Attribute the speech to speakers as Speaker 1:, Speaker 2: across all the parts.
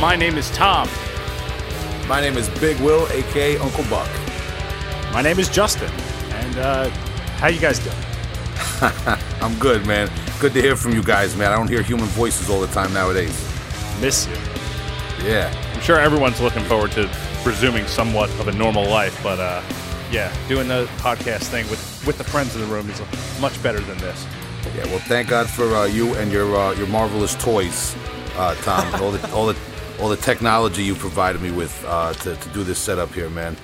Speaker 1: My name is Tom.
Speaker 2: My name is Big Will, aka Uncle Buck.
Speaker 1: My name is Justin. And uh, how you guys doing?
Speaker 2: I'm good, man. Good to hear from you guys, man. I don't hear human voices all the time nowadays.
Speaker 1: Miss you.
Speaker 2: Yeah.
Speaker 1: I'm sure everyone's looking forward to resuming somewhat of a normal life, but uh, yeah, doing the podcast thing with, with the friends in the room is much better than this.
Speaker 2: Yeah, well, thank God for uh, you and your uh, your marvelous toys, uh, Tom. all the all the all the technology you provided me with uh, to to do this setup here, man.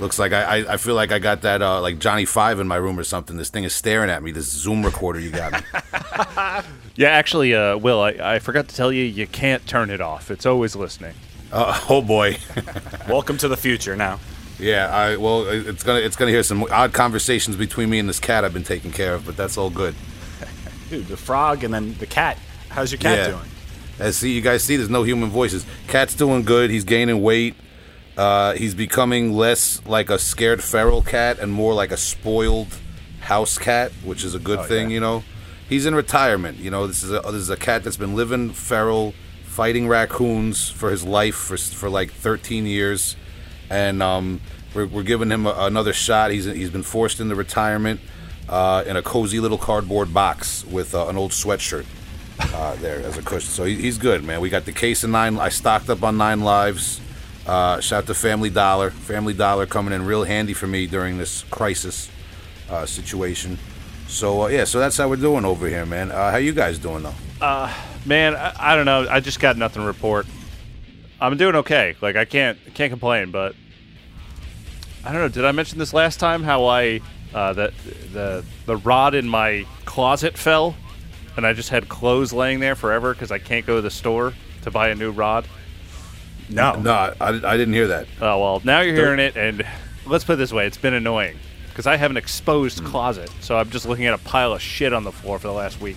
Speaker 2: Looks like I, I, I feel like I got that uh, like Johnny Five in my room or something. This thing is staring at me. This Zoom recorder you got me.
Speaker 1: Yeah, actually, uh, Will, I, I forgot to tell you, you can't turn it off. It's always listening.
Speaker 2: Uh, oh boy.
Speaker 3: Welcome to the future now.
Speaker 2: Yeah, I well, it's gonna it's gonna hear some odd conversations between me and this cat I've been taking care of, but that's all good.
Speaker 3: Dude, the frog and then the cat. How's your cat
Speaker 2: Yeah.
Speaker 3: doing?
Speaker 2: As see, you guys see, there's no human voices. Cat's doing good. He's gaining weight. Uh, he's becoming less like a scared feral cat and more like a spoiled house cat, which is a good thing, you know. He's in retirement. You know, this is a this is a cat that's been living feral, fighting raccoons for his life for for like 13 years, and um, we're, we're giving him a, another shot. He's he's been forced into retirement uh, in a cozy little cardboard box with uh, an old sweatshirt uh, there as a cushion. So he, he's good, man. We got the case of nine. I stocked up on nine lives. Uh, shout to Family Dollar. Family Dollar coming in real handy for me during this crisis uh, situation. So uh, yeah, so that's how we're doing over here, man. Uh, how you guys doing though?
Speaker 1: Man, I, I don't know. I just got nothing to report. I'm doing okay. Like I can't can't complain, but I don't know. Did I mention this last time? How I uh, the the rod in my closet fell, and I just had clothes laying there forever because I can't go to the store to buy a new rod.
Speaker 3: No.
Speaker 2: No, I, I didn't hear that.
Speaker 1: Oh well, now you're hearing it, and let's put it this way: it's been annoying because I have an exposed
Speaker 2: Hmm.
Speaker 1: closet, so I'm just looking at a pile of shit on the floor for the last week.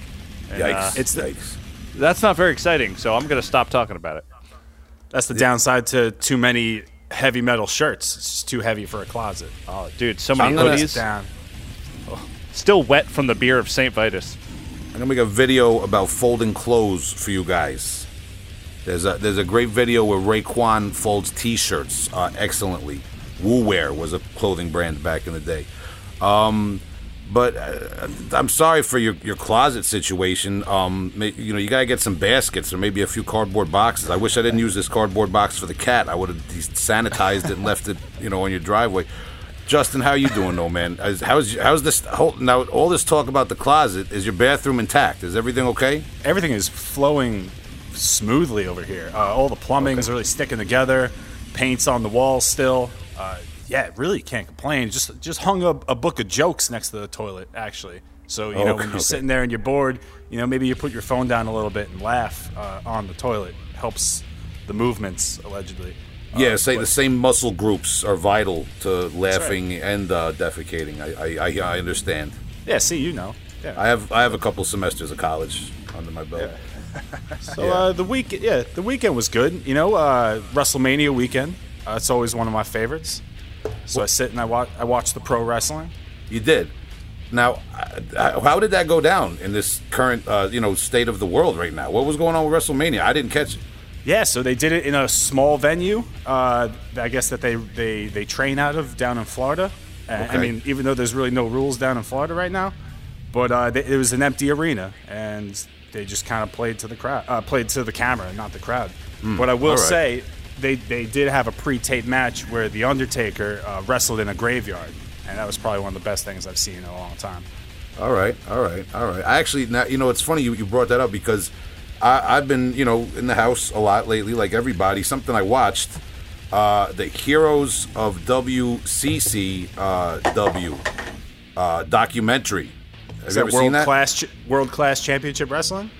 Speaker 1: And,
Speaker 2: Yikes!
Speaker 1: uh,
Speaker 3: it's the-
Speaker 2: yikes.
Speaker 1: that's not very exciting, so I'm gonna stop talking about it.
Speaker 3: That's the downside to too many heavy metal shirts. It's just too heavy for a closet.
Speaker 1: Oh, dude, so many hoodies.
Speaker 3: Down.
Speaker 1: Still wet from the beer of St. Vitus.
Speaker 2: I'm gonna make a video about folding clothes for you guys. There's a there's a great video where Raekwon folds T-shirts uh, excellently. Wu Wear was a clothing brand back in the day. Um, but uh, I'm sorry for your, your closet situation. Um, you know you gotta get some baskets or maybe a few cardboard boxes. I wish I didn't use this cardboard box for the cat. I would have sanitized it and left it you know on your driveway. Justin, how you doing, though, man? How's how's this whole now? All this talk about the closet is your bathroom intact? Is everything okay?
Speaker 3: Everything is flowing smoothly over here. Uh, all the plumbing's really sticking together. Paint's on the walls still. Uh, yeah, really can't complain. Just just hung up a book of jokes next to the toilet, actually. So you know
Speaker 2: Okay,
Speaker 3: when you're
Speaker 2: okay.
Speaker 3: sitting there and you're bored, you know maybe you put your phone down a little bit and laugh uh, on the toilet. Helps the movements allegedly.
Speaker 2: Yeah,
Speaker 3: Uh,
Speaker 2: say the same muscle groups are vital to laughing and uh, defecating. I, I I I understand.
Speaker 3: Yeah, see, you know. Yeah.
Speaker 2: I have I have a couple semesters of college under my belt.
Speaker 3: So uh, the week, yeah, the weekend was good. You know, uh, WrestleMania weekend. Uh, it's always one of my favorites. So I sit and I watch. I watch the pro wrestling.
Speaker 2: You did. Now, uh, how did that go down in this current uh, you know state of the world right now? What was going on with WrestleMania? I didn't catch it.
Speaker 3: Yeah, so they did it in a small venue. Uh, I guess that they, they they train out of down in Florida. And, I mean, even though there's really no rules down in Florida right now, but uh, they, it was an empty arena, and they just kind of played to the crowd, uh, played to the camera, not the crowd. but I will
Speaker 2: right.
Speaker 3: say, they they did have a pre-taped match where the Undertaker uh, wrestled in a graveyard, and that was probably one of the best things I've seen in a long time.
Speaker 2: All right, all right, all right. I actually, now, you know, it's funny you, you brought that up because I, I've been, you know, in the house a lot lately, like everybody. Something I watched, uh, the Heroes of WCC uh, W uh, documentary. Have
Speaker 3: Is
Speaker 2: you
Speaker 3: that
Speaker 2: ever seen
Speaker 3: world
Speaker 2: that?
Speaker 3: class ch- world class championship wrestling?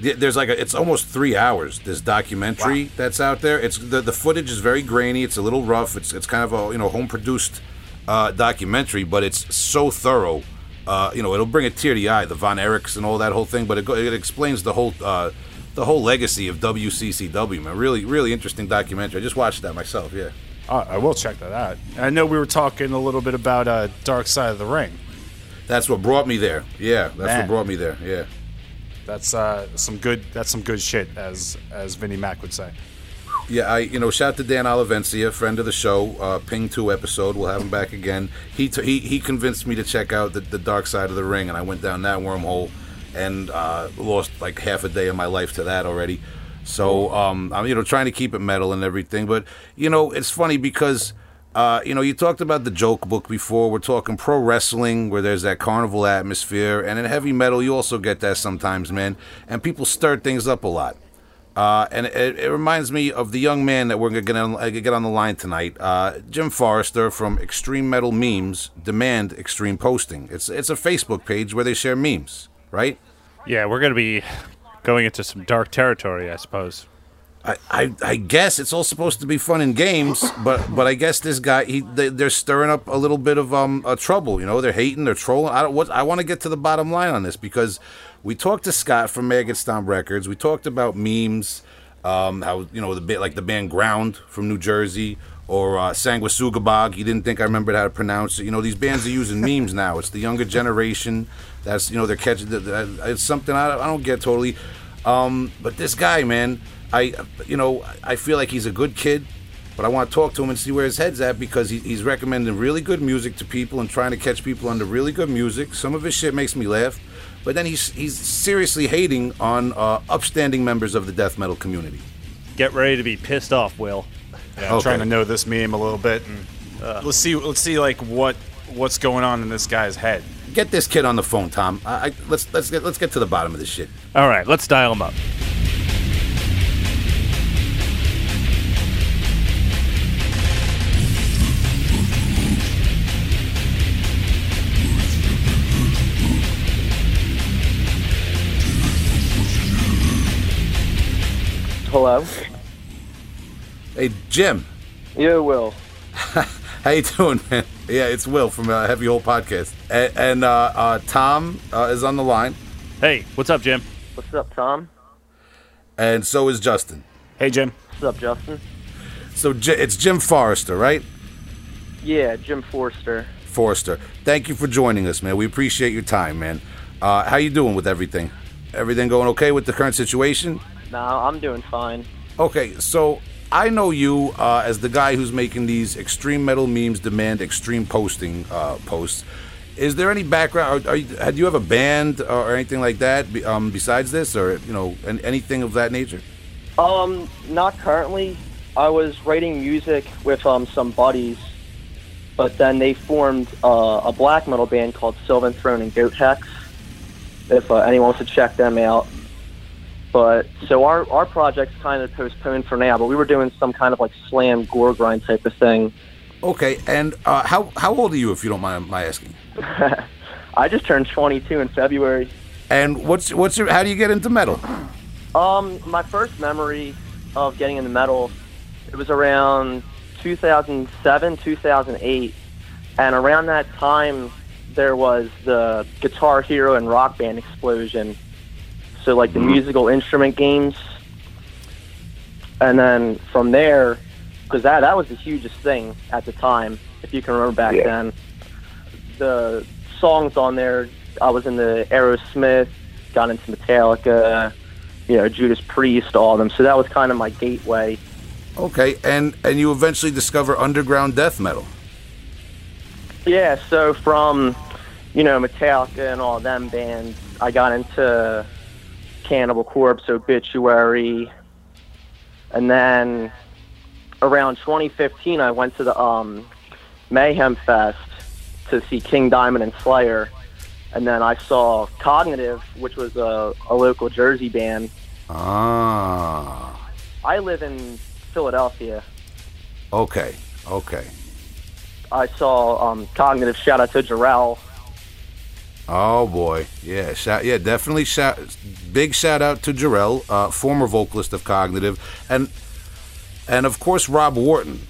Speaker 2: There's like a, it's almost three hours. This documentary
Speaker 3: Wow.
Speaker 2: that's out there. It's the the footage is very grainy. It's a little rough. It's it's kind of a you know home produced uh, documentary, but it's so thorough. Uh, you know, it'll bring a tear to the eye. The Von Erichs and all that whole thing, but it, go, it explains the whole uh, the whole legacy of WCCW. Man, really really interesting documentary. I just watched that myself. Yeah.
Speaker 3: Uh, I will check that out. I know we were talking a little bit about uh, Dark Side of the Ring.
Speaker 2: That's what brought me there. Yeah, that's
Speaker 3: Man.
Speaker 2: what brought me there. Yeah.
Speaker 3: That's uh, some good. That's some good shit, as as Vinnie Mac would say.
Speaker 2: Yeah, I you know shout out to Dan Olivencia, friend of the show, uh, Ping Two episode. We'll have him back again. He t- he he convinced me to check out the, the Dark Side of the Ring, and I went down that wormhole and uh, lost like half a day of my life to that already. So um, I'm you know trying to keep it metal and everything, but you know it's funny because. Uh, you know, you talked about the joke book before. We're talking pro wrestling, where there's that carnival atmosphere, and in heavy metal, you also get that sometimes, man. And people stir things up a lot. Uh, and it, it, reminds me of the young man that we're going to uh, get on the line tonight, uh, Jim Forrester from Extreme Metal Memes. Demand extreme posting. It's it's a Facebook page where they share memes, right?
Speaker 1: Yeah, we're going to be going into some dark territory, I suppose.
Speaker 2: I, I, I, guess it's all supposed to be fun and games, but but I guess this guy he they, are stirring up a little bit of um trouble. You know, they're hating, they're trolling. I don't what I want to get to the bottom line on this because we talked to Scott from Maggot Stomp Records. We talked about memes, um, how you know the bit like the band Ground from New Jersey or uh, Sanguisugabogg. You didn't think I remembered how to pronounce it. You know, these bands are using memes now. It's the younger generation. That's you know they're catching. It's something I, I don't get totally. Um, but this guy, man I, you know, I feel like he's a good kid, but I want to talk to him and see where his head's at because he, he's recommending really good music to people and trying to catch people onto really good music. Some of his shit makes me laugh, but then he's he's seriously hating on uh, upstanding members of the death metal community.
Speaker 1: Get ready to be pissed off, Will.
Speaker 3: Yeah, I'm okay. trying to know this meme a little bit, and uh, let's see let's see like what what's going on in this guy's head.
Speaker 2: Get this kid on the phone, Tom. I, I, let's let's get let's get to the bottom of this shit.
Speaker 1: All right, let's dial him up.
Speaker 4: Hello.
Speaker 2: Hey, Jim.
Speaker 4: Yeah, Will.
Speaker 2: How you doing, man? Yeah, it's Will from uh, Heavy Hole Podcast, and, and uh, uh, Tom uh, is on the line.
Speaker 1: Hey, what's up, Jim?
Speaker 4: What's up, Tom?
Speaker 2: And so is Justin.
Speaker 3: Hey, Jim.
Speaker 4: What's up, Justin?
Speaker 2: So J- it's Jim Forrester, right?
Speaker 4: Yeah, Jim Forrester.
Speaker 2: Forrester. Thank you for joining us, man. We appreciate your time, man. Uh, how you doing with everything? Everything going okay with the current situation?
Speaker 4: No, I'm doing fine.
Speaker 2: Okay, so I know you uh, as the guy who's making these extreme metal memes demand extreme posting uh, posts. Is there any background? Are, are you, do you have a band or anything like that um, besides this, or you know, anything of that nature?
Speaker 4: Um, not currently. I was writing music with um, some buddies, but then they formed uh, a black metal band called Sylvan Throne and Goat Hex. If uh, anyone wants to check them out, but so our our project's kind of postponed for now. But we were doing some kind of like slam gore grind type of thing.
Speaker 2: Okay, and uh, how how old are you, if you don't mind my asking?
Speaker 4: I just turned 22 in February.
Speaker 2: And what's what's your how do you get into metal?
Speaker 4: Um, my first memory of getting into metal, it was around 2007, 2008, and around that time there was the Guitar Hero and Rock Band explosion so like the mm-hmm. musical instrument games, and then from there, because that that was the hugest thing at the time, if you can remember back yeah. then. The songs on there, I was in the Aerosmith, got into Metallica, you know, Judas Priest, all of them. So that was kind of my gateway.
Speaker 2: Okay, and and you eventually discover underground death metal.
Speaker 4: Yeah, so from you know Metallica and all them bands, I got into Cannibal Corpse, Obituary, and then around 2015, I went to the um, Mayhem Fest to see King Diamond and Slayer, and then I saw Cognitive, which was a, a local Jersey band.
Speaker 2: Ah.
Speaker 4: I live in Philadelphia.
Speaker 2: Okay. Okay.
Speaker 4: I saw um, Cognitive. Shout out to Jarrell.
Speaker 2: Oh boy, yeah, shout, yeah, definitely shout, big shout out to Jarrell, uh, former vocalist of Cognitive, and and of course Rob Wharton.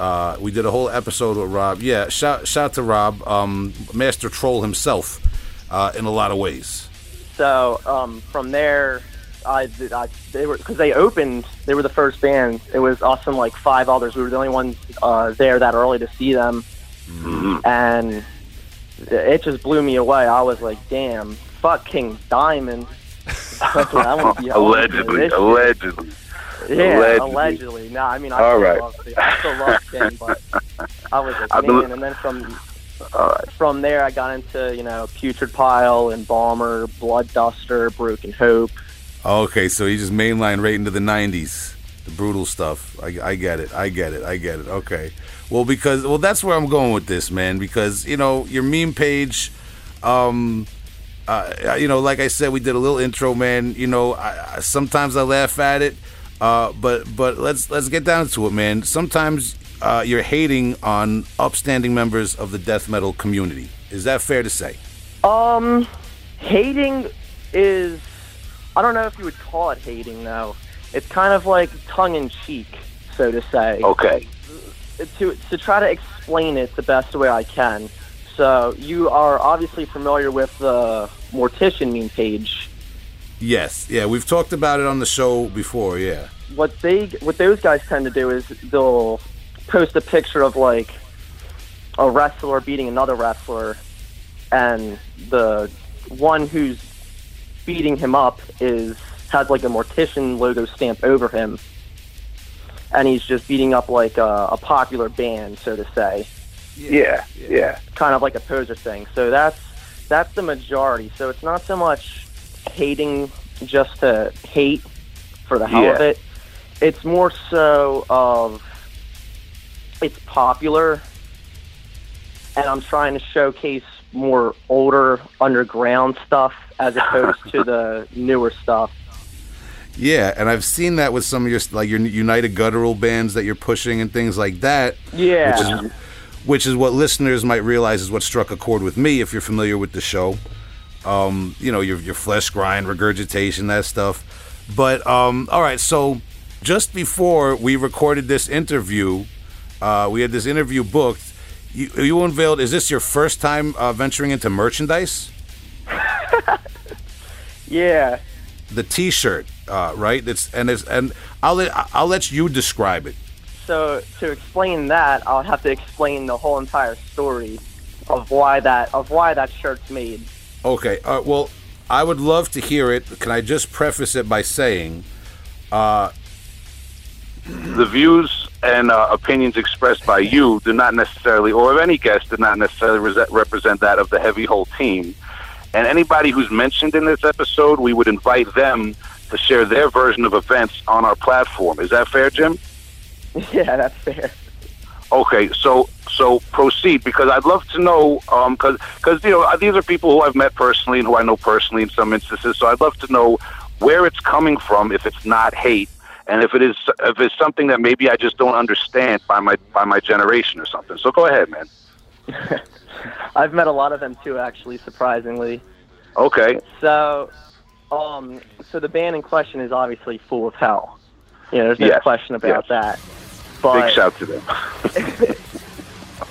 Speaker 2: Uh, we did a whole episode with Rob. Yeah, shout shout to Rob, um, master troll himself, uh, in a lot of ways.
Speaker 4: So um, from there, I, I they were because they opened. They were the first band. It was awesome. like five others. We were the only ones uh, there that early to see them, mm-hmm. and it just blew me away. I was like, damn, fuck King Diamond. I want to be. I wanna
Speaker 5: allegedly,
Speaker 4: shit.
Speaker 5: allegedly.
Speaker 4: Yeah,
Speaker 5: allegedly.
Speaker 4: allegedly. No, I mean, I
Speaker 5: All
Speaker 4: still
Speaker 5: right.
Speaker 4: love I still love Sting, but I was a
Speaker 5: I bel-
Speaker 4: man. And then from
Speaker 5: All right.
Speaker 4: from there, I got into you know Putrid Pile and Bomber, Blood Duster, Broken Hope.
Speaker 2: Okay, so he just mainlined right into the '90s, the brutal stuff. I, I get it. I get it. I get it. Okay. Well, because well, that's where I'm going with this, man. Because you know your meme page, um, uh, you know, like I said, we did a little intro, man. You know, I, I, sometimes I laugh at it, uh, but but let's let's get down to it, man. Sometimes uh, you're hating on upstanding members of the death metal community. Is that fair to say?
Speaker 4: Um, hating is I don't know if you would call it hating though. It's kind of like tongue in cheek, so to say.
Speaker 5: Okay.
Speaker 4: To to try to explain it the best way I can. So you are obviously familiar with the Mortician meme page.
Speaker 2: Yes. Yeah, we've talked about it on the show before. Yeah.
Speaker 4: What they what those guys tend to do is they'll post a picture of like a wrestler beating another wrestler, and the one who's beating him up is has like a Mortician logo stamp over him, and he's just beating up like a, a popular band, so to say.
Speaker 5: Yeah. Yeah.
Speaker 4: kind of like a poser thing. So that's that's the majority. So it's not so much hating just to hate for the hell of it. It's more so of it's popular, and I'm trying to showcase more older underground stuff as opposed to the newer stuff.
Speaker 2: Yeah, and I've seen that with some of your like your United Guttural bands that you're pushing and things like that.
Speaker 4: Yeah.
Speaker 2: Which is, which is what listeners might realize is what struck a chord with me if you're familiar with the show. Um, you know, your your flesh grind, regurgitation, that stuff. But um, all right, so just before we recorded this interview, uh, we had this interview booked. You, you unveiled. Is this your first time uh, venturing into merchandise?
Speaker 4: Yeah.
Speaker 2: The T-shirt, uh, right? It's and it's and I'll let I'll let you describe it.
Speaker 4: So to explain that, I'll have to explain the whole entire story of why that of why that shirt's made.
Speaker 2: Okay. Uh, well, I would love to hear it. Can I just preface it by saying, uh,
Speaker 5: The views and uh, opinions expressed by you do not necessarily, or of any guest, do not necessarily res- represent that of the Heavy Hole team. And anybody who's mentioned in this episode, we would invite them to share their version of events on our platform. Is that fair, Jim?
Speaker 4: Yeah, that's fair.
Speaker 5: Okay, so so proceed because I'd love to know because because you know uh, these are people who I've met personally and who I know personally in some instances. So I'd love to know where it's coming from if it's not hate and if it is if it's something that maybe I just don't understand by my by my generation or something. So go ahead, man.
Speaker 4: I've met a lot of them too, actually, surprisingly.
Speaker 5: Okay,
Speaker 4: So, um, so the band in question is obviously full of hell. You know, there's no
Speaker 5: Yes,
Speaker 4: question about
Speaker 5: yes.
Speaker 4: that. But
Speaker 5: big shout to them.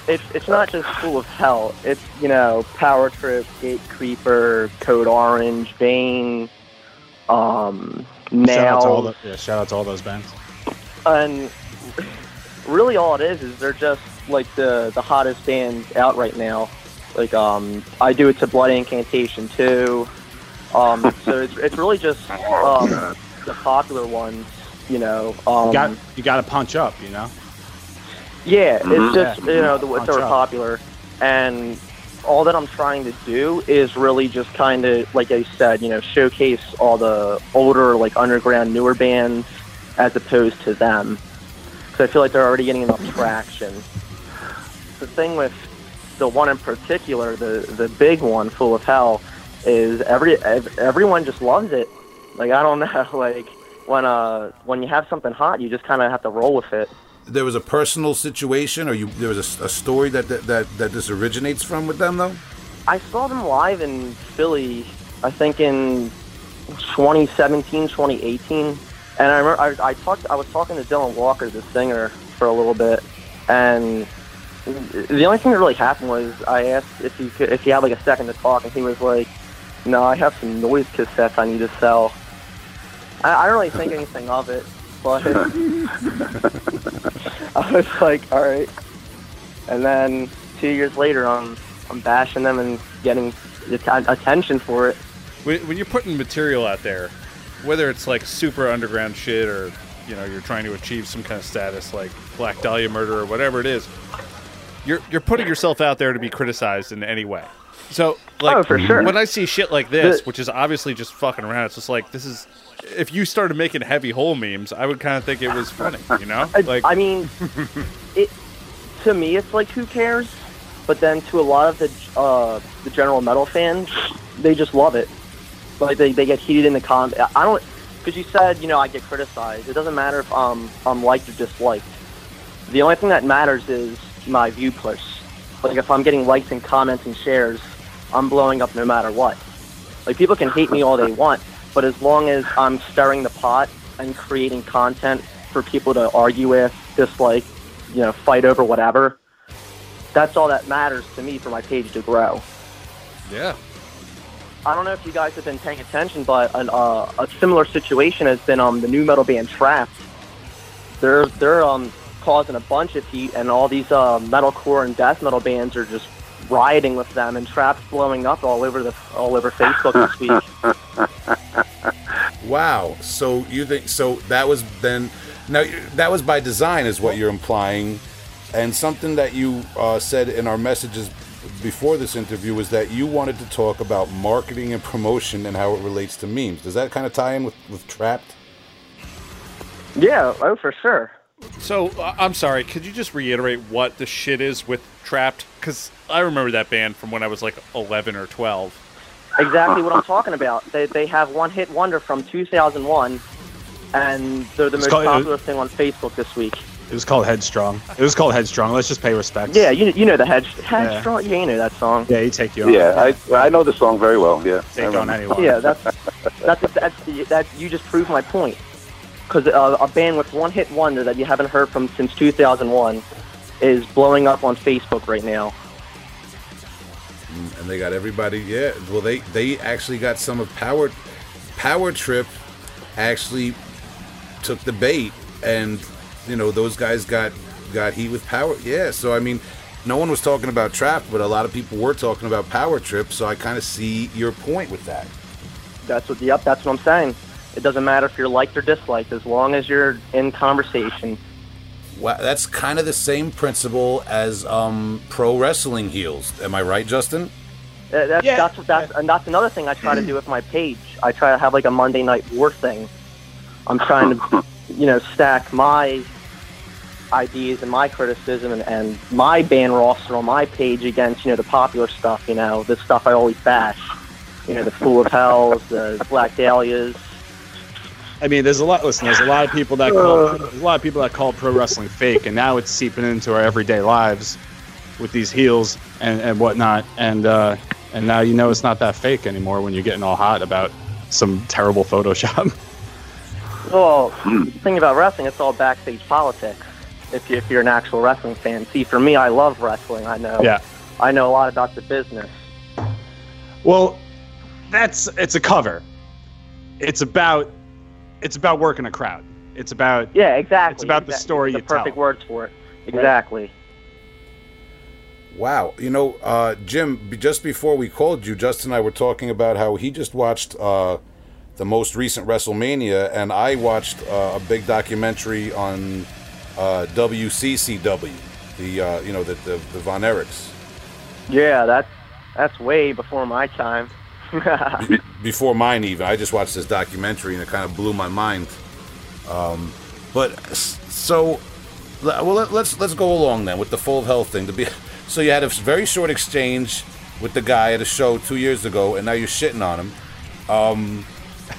Speaker 4: it's it's not just full of hell. It's you know Power Trip, Gatecreeper, Code Orange, Bane, um,
Speaker 3: Shout out to all the, yeah, shout out to all those bands.
Speaker 4: and really all it is is they're just like the the hottest bands out right now. Like um, I do it to Blood Incantation too. Um, so it's it's really just um, the popular ones. You know, um,
Speaker 3: You got you got to punch up, you know.
Speaker 4: Yeah, it's just
Speaker 3: Yeah.
Speaker 4: you know the what
Speaker 3: Punch
Speaker 4: they're
Speaker 3: up.
Speaker 4: popular, and all that I'm trying to do is really just kind of like I said, you know, showcase all the older like underground newer bands as opposed to them. So I feel like they're already getting enough traction. The thing with the one in particular, the the big one, full of hell, is every ev- everyone just loves it. Like I don't know, like when uh when you have something hot, you just kind of have to roll with it.
Speaker 2: there was a personal situation, or you there was a, a story that, that that that this originates from with them, though.
Speaker 4: I saw them live in Philly, I think in 2017, 2018. And I remember I, I talked I was talking to Dylan Walker, the singer, for a little bit, and the only thing that really happened was I asked if he could, if he had like a second to talk, and he was like, "No, I have some noise cassettes I need to sell." I, I don't really think anything of it, but I was like, "All right." And then two years later, I'm I'm bashing them and getting atten- attention for it.
Speaker 1: when, when you're putting material out there, whether it's like super underground shit or you know you're trying to achieve some kind of status like Black Dahlia murder or whatever it is, you're you're putting yourself out there to be criticized in any way. So like
Speaker 4: Oh, for sure.
Speaker 1: when I see shit like this,
Speaker 4: The-
Speaker 1: which is obviously just fucking around, it's just like this is. If you started making heavy hole memes, I would kind of think it was funny, you know? Like,
Speaker 4: I mean, it to me it's like who cares, but then to a lot of the uh, the general metal fans, they just love it. Like they, they get heated in the com. I don't because you said you know I get criticized. It doesn't matter if um, I'm liked or disliked. The only thing that matters is my view push. Like if I'm getting likes and comments and shares, I'm blowing up no matter what. Like people can hate me all they want, but as long as I'm stirring the pot and creating content for people to argue with, dislike, you know, fight over whatever, that's all that matters to me for my page to grow.
Speaker 1: yeah.
Speaker 4: I don't know if you guys have been paying attention, but an, uh, a similar situation has been um, the new metal band Trapt. They're they're um, causing a bunch of heat, and all these uh, metalcore and death metal bands are just rioting with them, and Trapt's blowing up all over the all over Facebook this week.
Speaker 2: Wow. So you think so? That was then. Now that was by design, is what you're implying, and something that you uh, said in our messages before this interview was that you wanted to talk about marketing and promotion and how it relates to memes. Does that kind of tie in with, with Trapt?
Speaker 4: yeah, oh for sure.
Speaker 1: So uh, I'm sorry. Could you just reiterate what the shit is with Trapt? Because I remember that band from when I was like 11 or 12.
Speaker 4: Exactly what I'm talking about. They they have one hit wonder from 2001, and they're the
Speaker 3: It's
Speaker 4: most
Speaker 3: called-
Speaker 4: popular thing on Facebook this week.
Speaker 3: It was called Headstrong. It was called Headstrong. Let's just pay respect.
Speaker 4: Yeah, you you know the head headstrong. Yeah, you know that song.
Speaker 3: Yeah, you take you on.
Speaker 5: Yeah, I I know the song very well. Yeah, I
Speaker 3: Take on
Speaker 5: remember.
Speaker 3: anyone.
Speaker 4: Yeah, that's that's that's that you just proved my point. Because uh, a band with one hit wonder that you haven't heard from since 2001 is blowing up on Facebook right now.
Speaker 2: and they got everybody. Yeah, well, they they actually got some of Power Power Trip. Actually, took the bait, and you know those guys got got heat with Power. Yeah, so I mean, no one was talking about Trapt, but a lot of people were talking about Power Trip. So I kind of see your point with that.
Speaker 4: That's what. Yep, that's what I'm saying. It doesn't matter if you're liked or disliked, as long as you're in conversation.
Speaker 2: Well, that's kind of the same principle as um, pro wrestling heels. Am I right, Justin?
Speaker 4: Uh, That's,
Speaker 3: Yeah.
Speaker 4: that's that's and that's another thing I try to do with my page. I try to have like a Monday night war thing. I'm trying to, you know, stack my ideas and my criticism and, and my band roster on my page against you know the popular stuff. You know, the stuff I always bash. You know, the Full of Hells, the Black Dahlias.
Speaker 3: I mean, there's a lot. Listen, there's a lot of people that call there's a lot of people that call pro wrestling fake, and now it's seeping into our everyday lives with these heels and, and whatnot. And uh, and now you know it's not that fake anymore when you're getting all hot about some terrible Photoshop.
Speaker 4: Well, the thing about wrestling, it's all backstage politics. If, you, if you're an actual wrestling fan, see, for me, I love wrestling. I know.
Speaker 3: yeah.
Speaker 4: I know a lot about the business.
Speaker 3: Well, that's it's a cover. It's about it's about working a crowd. It's about
Speaker 4: Yeah, exactly.
Speaker 3: It's about the
Speaker 4: Exact-
Speaker 3: story
Speaker 4: the
Speaker 3: you tell.
Speaker 4: perfect words for it. Exactly.
Speaker 2: Wow. You know, uh, Jim, just before we called you, Justin and I were talking about how he just watched uh, the most recent WrestleMania, and I watched uh, a big documentary on uh, WCCW, the uh, you know the the, the Von Erichs.
Speaker 4: Yeah, that's that's way before my time.
Speaker 2: Be- before mine even. I just watched this documentary and it kind of blew my mind. Um, but so, well, let, let's let's go along then with the full health thing. To be so, you had a very short exchange with the guy at a show two years ago, and now you're shitting on him. Um,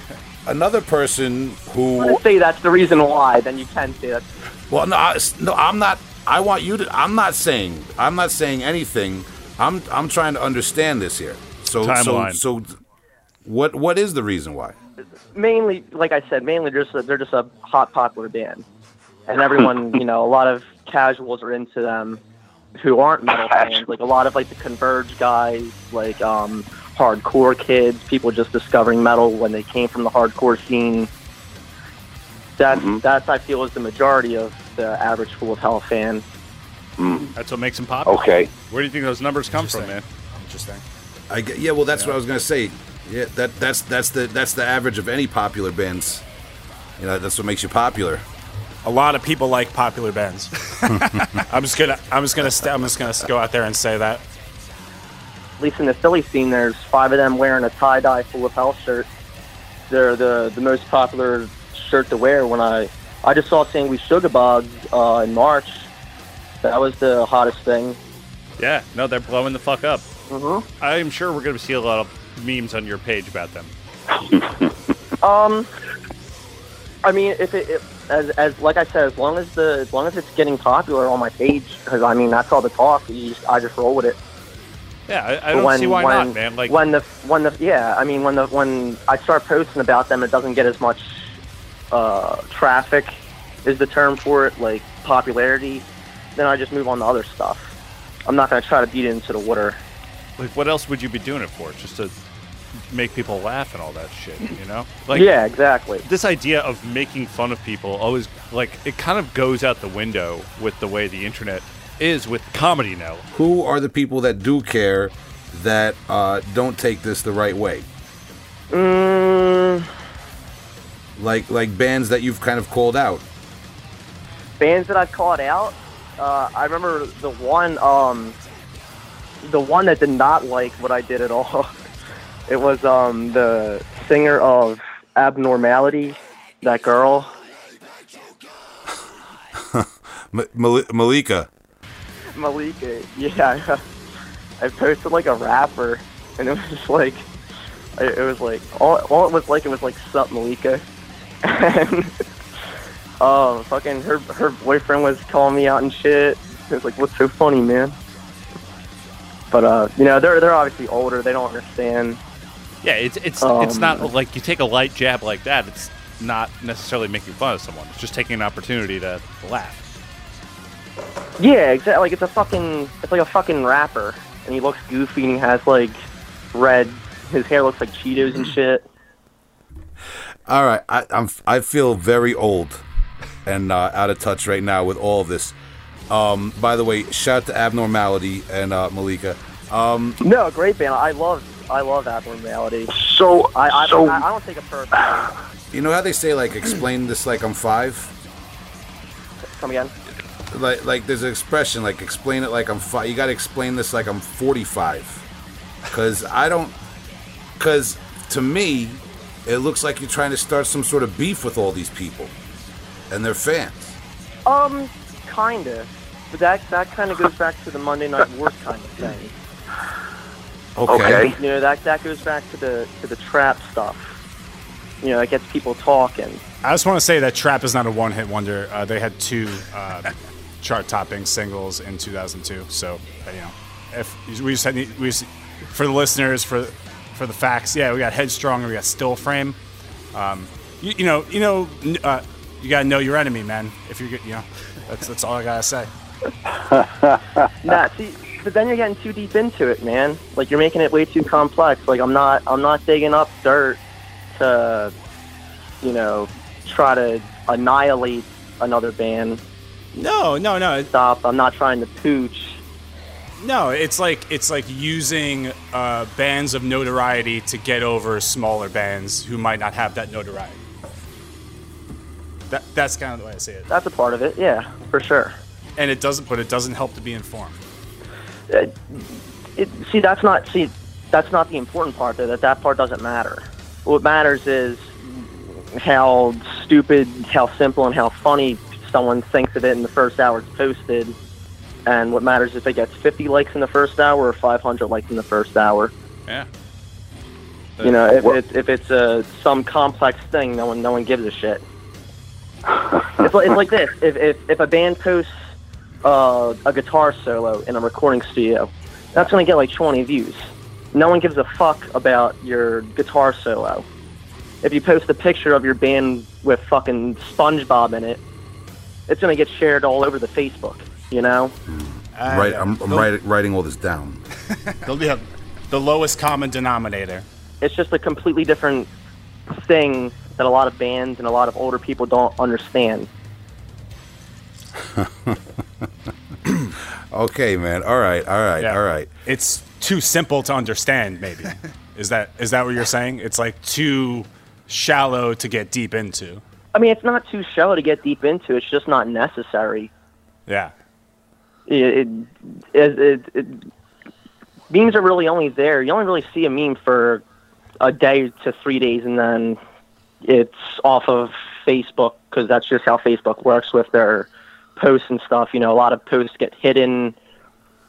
Speaker 2: another person who
Speaker 4: Let's say that's the reason why. Then you can say that.
Speaker 2: well, no, I, no, I'm not. I want you to. I'm not saying. I'm not saying anything. I'm. I'm trying to understand this here. So,
Speaker 1: Timeline.
Speaker 2: so, so, what? What is the reason why?
Speaker 4: Mainly, like I said, mainly they're just a, they're just a hot popular band, and everyone, you know, a lot of casuals are into them who aren't metal fans. Like a lot of like the Converge guys, like um, hardcore kids, people just discovering metal when they came from the hardcore scene. That's that's I feel is the majority of the average Full of Hell fan.
Speaker 1: That's what makes them popular.
Speaker 5: Okay.
Speaker 1: Where do you think those numbers come from, man?
Speaker 3: Interesting.
Speaker 2: I get, yeah. Well, that's what I was gonna say. Yeah, that that's that's the that's the average of any popular bands. You know, that's what makes you popular.
Speaker 3: A lot of people like popular bands. I'm just gonna, I'm just gonna, st- I'm just gonna go out there and say that.
Speaker 4: At least in the Philly scene, there's five of them wearing a tie dye full of hell shirt. They're the the most popular shirt to wear. When I I just saw Sanguisugabogg uh, in March. That was the hottest thing.
Speaker 1: Yeah, no, they're blowing the fuck up.
Speaker 4: Mm-hmm.
Speaker 1: I'm sure we're going to see a lot of memes on your page about them.
Speaker 4: Um, I mean, if it, if, as as like I said, as long as the as long as it's getting popular on my page, because I mean that's all the talk. You just, I just roll with it.
Speaker 1: Yeah, I, I don't
Speaker 4: when,
Speaker 1: see why
Speaker 4: when,
Speaker 1: not, man. Like,
Speaker 4: when the when the yeah, I mean when the when I start posting about them, it doesn't get as much uh, traffic, is the term for it, like popularity. Then I just move on to other stuff. I'm not gonna try to beat it into the water.
Speaker 1: Like, what else would you be doing it for? Just to make people laugh and all that shit, you know? Like,
Speaker 4: yeah, exactly.
Speaker 1: this idea of making fun of people always like it kind of goes out the window with the way the internet is with comedy now.
Speaker 2: Who are the people that do care that uh, don't take this the right way?
Speaker 4: Mm,
Speaker 2: Like like bands that you've kind of called out.
Speaker 4: bands that I've called out. Uh, I remember the one, um, the one that did not like what I did at all. It was um, the singer of Abnormality, that girl.
Speaker 2: M- Mal- Mallika.
Speaker 4: Mallika. Yeah, I posted like a rapper, and it was just like, it was like all, all it was like it was like sup Mallika, and um, fucking her her boyfriend was calling me out and shit. It was like, what's so funny, man? But uh, you know, they're they're obviously older. They don't understand.
Speaker 1: Yeah, it's it's it's
Speaker 4: Um,
Speaker 1: not like you take a light jab like that. It's not necessarily making fun of someone. It's just taking an opportunity to laugh.
Speaker 4: Yeah, exactly. Like it's a fucking, it's like a fucking rapper, and he looks goofy, and he has like red. His hair looks like Cheetos and shit.
Speaker 2: All right, I, I'm I feel very old and uh, out of touch right now with all of this. Um, by the way, shout out to Abnormality and uh, Mallika. Um,
Speaker 4: No, great band. I love, I love Abnormality.
Speaker 5: So,
Speaker 4: I, I,
Speaker 5: so
Speaker 4: I, I don't take it personally.
Speaker 2: you know how they say like explain this like I'm five?
Speaker 4: Come again?
Speaker 2: Like like there's an expression like explain it like I'm five. You got to explain this like I'm 45. Cuz I don't cuz to me it looks like you're trying to start some sort of beef with all these people and their fans.
Speaker 4: Um, kinda. But that that kind of goes back to the Monday Night Wars kind of thing.
Speaker 5: Okay.
Speaker 4: You know, that that goes back to the to the Trapt stuff. You know, it gets people talking.
Speaker 3: I just want to say that Trapt is not a one-hit wonder. Uh, they had two uh, chart-topping singles in 2002. So uh, you know, if we just had we just, for the listeners for for the facts, yeah, we got Headstrong and we got Still Frame. Um, you, you know, you know, uh, you gotta know your enemy, man. If you're, you know, that's that's all I gotta say.
Speaker 4: Nah, see, but then you're getting too deep into it, man. Like you're making it way too complex. Like I'm not, I'm not digging up dirt to, you know, try to annihilate another band.
Speaker 3: No, no, no.
Speaker 4: Stop. I'm not trying to pooch.
Speaker 3: No, it's like it's like using uh, bands of notoriety to get over smaller bands who might not have that notoriety. That, that's kind of the way I see it.
Speaker 4: That's a part of it. Yeah, for sure.
Speaker 3: And it doesn't, but it doesn't help to be informed.
Speaker 4: Uh, it, see, that's not see, that's not the important part. Though that that part doesn't matter. What matters is how stupid, how simple, and how funny someone thinks of it in the first hour it's posted. And what matters is if it gets 50 likes in the first hour or 500 likes in the first hour.
Speaker 1: Yeah.
Speaker 4: You know, if it's if it's uh, some complex thing, no one no one gives a shit. it's, like, it's like this: if if, if a band posts uh, a guitar solo in a recording studio, that's going to get like 20 views. No one gives a fuck about your guitar solo. If you post a picture of your band with fucking SpongeBob in it, it's going to get shared all over the Facebook. You know?
Speaker 2: right, I'm, I'm
Speaker 3: they'll,
Speaker 2: writing, writing all this down.
Speaker 3: They'll be the lowest common denominator.
Speaker 4: It's just a completely different thing that a lot of bands and a lot of older people don't understand.
Speaker 2: Okay, man. All right, all right,
Speaker 3: Yeah.
Speaker 2: all right.
Speaker 3: It's too simple to understand, maybe. Is that is that what you're saying? It's like too shallow to get deep into.
Speaker 4: I mean, it's not too shallow to get deep into. It's just not necessary.
Speaker 3: Yeah.
Speaker 4: It, it, it, it, it memes are really only there. You only really see a meme for a day to three days, and then it's off of Facebook because that's just how Facebook works with their posts and stuff. You know, a lot of posts get hidden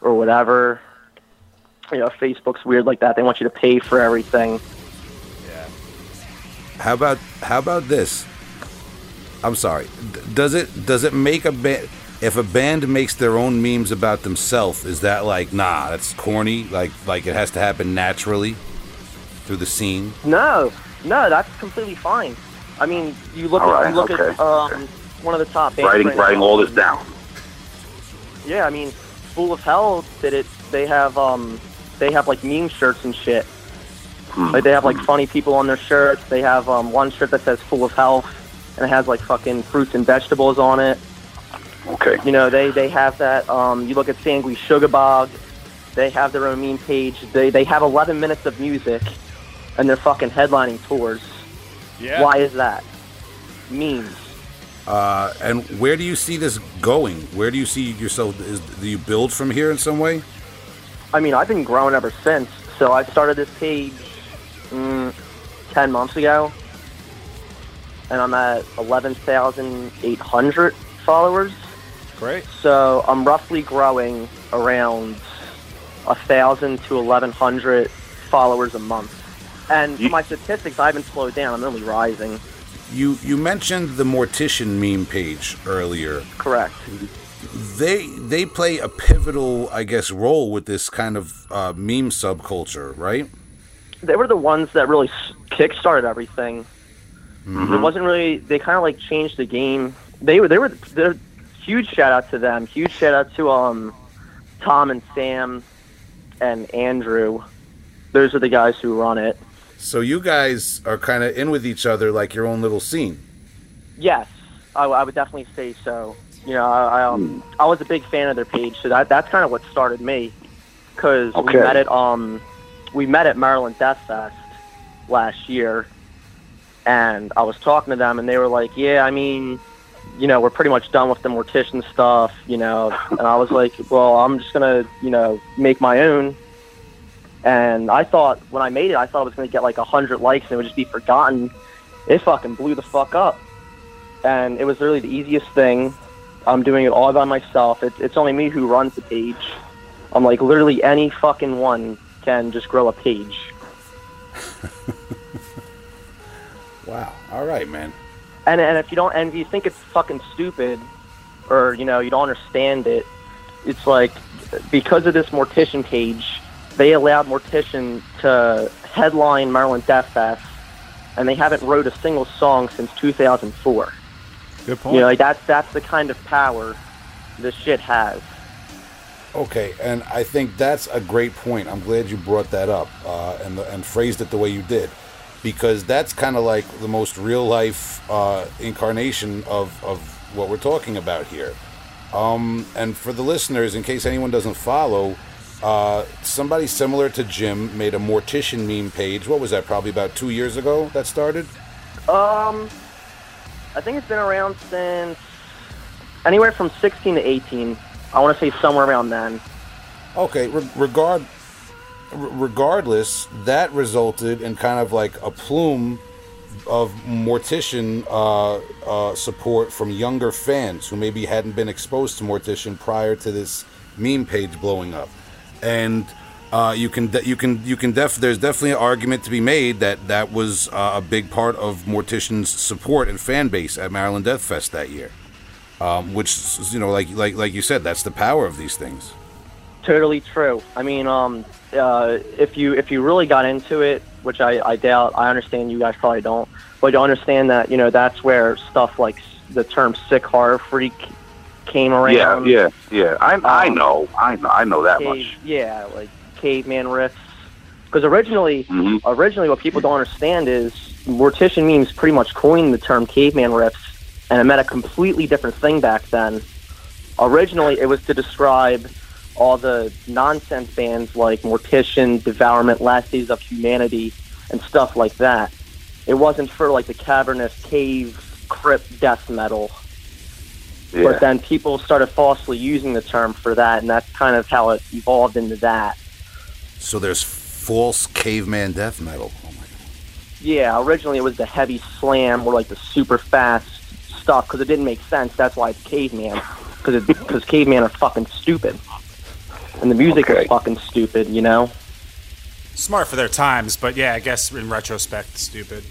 Speaker 4: or whatever. You know, Facebook's weird like that. They want you to pay for everything. Yeah.
Speaker 2: How about how about this? I'm sorry. D- Does it does it make a band if a band makes their own memes about themselves? Is that like nah? That's corny. Like like it has to happen naturally through the scene.
Speaker 4: No, no, that's completely fine. I mean, you look
Speaker 5: All
Speaker 4: at
Speaker 5: right,
Speaker 4: you look
Speaker 5: okay,
Speaker 4: at um, one of the top bands
Speaker 5: Writing
Speaker 4: right
Speaker 5: writing
Speaker 4: now.
Speaker 5: all this down.
Speaker 4: Yeah, I mean, Full of Hell did it. They have um, they have like meme shirts and shit. Like they have like funny people on their shirts. They have um, one shirt that says "Full of Health" and it has like fucking fruits and vegetables on it.
Speaker 5: Okay.
Speaker 4: You know, they they have that. Um, you look at Sanguisugabogg. They have their own meme page. They they have 11 minutes of music, and they're fucking headlining tours.
Speaker 1: Yeah.
Speaker 4: Why is that? Memes.
Speaker 2: Uh, and where do you see this going? Where do you see yourself? Is, do you build from here in some way?
Speaker 4: I mean, I've been growing ever since. So I started this page mm, 10 months ago, and I'm at 11,800 followers.
Speaker 1: Great.
Speaker 4: So I'm roughly growing around a thousand to 1,100 followers a month. And
Speaker 5: You-
Speaker 4: my statistics, I haven't slowed down. I'm only rising.
Speaker 2: You you mentioned the Mortician meme page earlier.
Speaker 4: Correct.
Speaker 2: They they play a pivotal, I guess, role with this kind of uh, meme subculture, right?
Speaker 4: They were the ones that really kickstarted everything. It wasn't really. They kind of like changed the game. They were. They were. They're huge shout out to them. Huge shout out to um, Tom and Sam, and Andrew. Those are the guys who run it.
Speaker 2: So you guys are kind of in with each other, like your own little scene.
Speaker 4: Yes, I, I would definitely say so. You know, I, I, um, I was a big fan of their page, so that that's kind of what started me. Because
Speaker 5: Okay.
Speaker 4: we met at um, we met at Maryland Death Fest last year, and I was talking to them, and they were like, "Yeah, I mean, you know, we're pretty much done with the mortician stuff, you know." And I was like, "Well, I'm just gonna, you know, make my own." And I thought when I made it, I thought I was gonna get like a hundred likes and it would just be forgotten. It fucking blew the fuck up and it was really the easiest thing. I'm doing it all by myself. It's it's only me who runs the page. I'm like literally any fucking one can just grow a page.
Speaker 2: Wow. All right, man.
Speaker 4: And and if you don't and if you think it's fucking stupid or you know you don't understand it, it's like because of this mortician page, they allowed mortician to headline Maryland Death Fest, and they haven't wrote a single song since 2004.
Speaker 3: Good point.
Speaker 4: You know, like that's that's the kind of power this shit has.
Speaker 2: Okay, and I think that's a great point. I'm glad you brought that up uh, and and phrased it the way you did, because that's kind of like the most real life uh, incarnation of of what we're talking about here. Um, and for the listeners, in case anyone doesn't follow, uh, somebody similar to Jim made a mortician meme page. What was that? Probably about two years ago that started.
Speaker 4: Um, I think it's been around since anywhere from 16 to 18. I want to say somewhere around then.
Speaker 2: Okay, re- regard regardless, that resulted in kind of like a plume of Mortician uh, uh, support from younger fans who maybe hadn't been exposed to Mortician prior to this meme page blowing up, and uh, you can de- you can you can def there's definitely an argument to be made that that was uh, a big part of Mortician's support and fan base at Maryland Death Fest that year, um, which you know like like like you said that's the power of these things.
Speaker 4: Totally true. I mean, um, uh, if you if you really got into it, which I, I doubt, I understand you guys probably don't, but you understand that you know that's where stuff like the term "sick horror freak" came around.
Speaker 5: Yeah, yeah, yeah. I I
Speaker 4: Um,
Speaker 5: know, I know, I know that
Speaker 4: Cave,
Speaker 5: much.
Speaker 4: yeah, like caveman riffs. Because originally,
Speaker 5: Mhm.
Speaker 4: originally, what people don't understand is mortician memes pretty much coined the term caveman riffs, and it meant a completely different thing back then. Originally, it was to describe all the nonsense bands like Mortician, Devourment, Last Days of Humanity, and stuff like that. It wasn't for like the cavernous cave crypt death metal.
Speaker 5: Yeah.
Speaker 4: But then people started falsely using the term for that, and that's kind of how it evolved into that.
Speaker 2: So there's false caveman death metal. Oh my god.
Speaker 4: Yeah, originally it was the heavy slam or like the super fast stuff because it didn't make sense. That's why it's caveman because because caveman are fucking stupid, and the music
Speaker 5: Okay.
Speaker 4: is fucking stupid. You know.
Speaker 3: Smart for their times, but yeah, I guess in retrospect, stupid.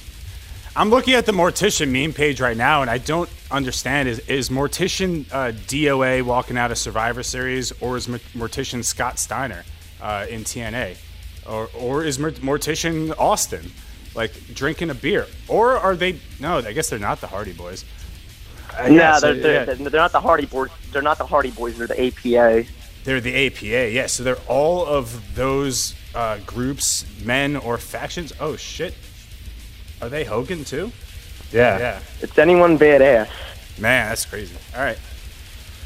Speaker 3: I'm looking at the Mortician meme page right now, and I don't understand. Is is Mortician uh, DOA walking out of Survivor Series, or is Mortician Scott Steiner uh, in TNA, or or is Mortician Austin, like drinking a beer, or are they? No, I guess they're not the Hardy Boys. Uh,
Speaker 4: Yeah,
Speaker 3: yeah,
Speaker 4: they're, they're,
Speaker 3: yeah.
Speaker 4: they're not the Hardy Boys. They're not the Hardy Boys. They're the APA.
Speaker 3: They're the APA, yeah. So they're all of those uh, groups, men or factions. Oh shit, are they Hogan too?
Speaker 1: Yeah.
Speaker 3: Yeah,
Speaker 4: It's anyone badass.
Speaker 3: man, that's crazy. All right,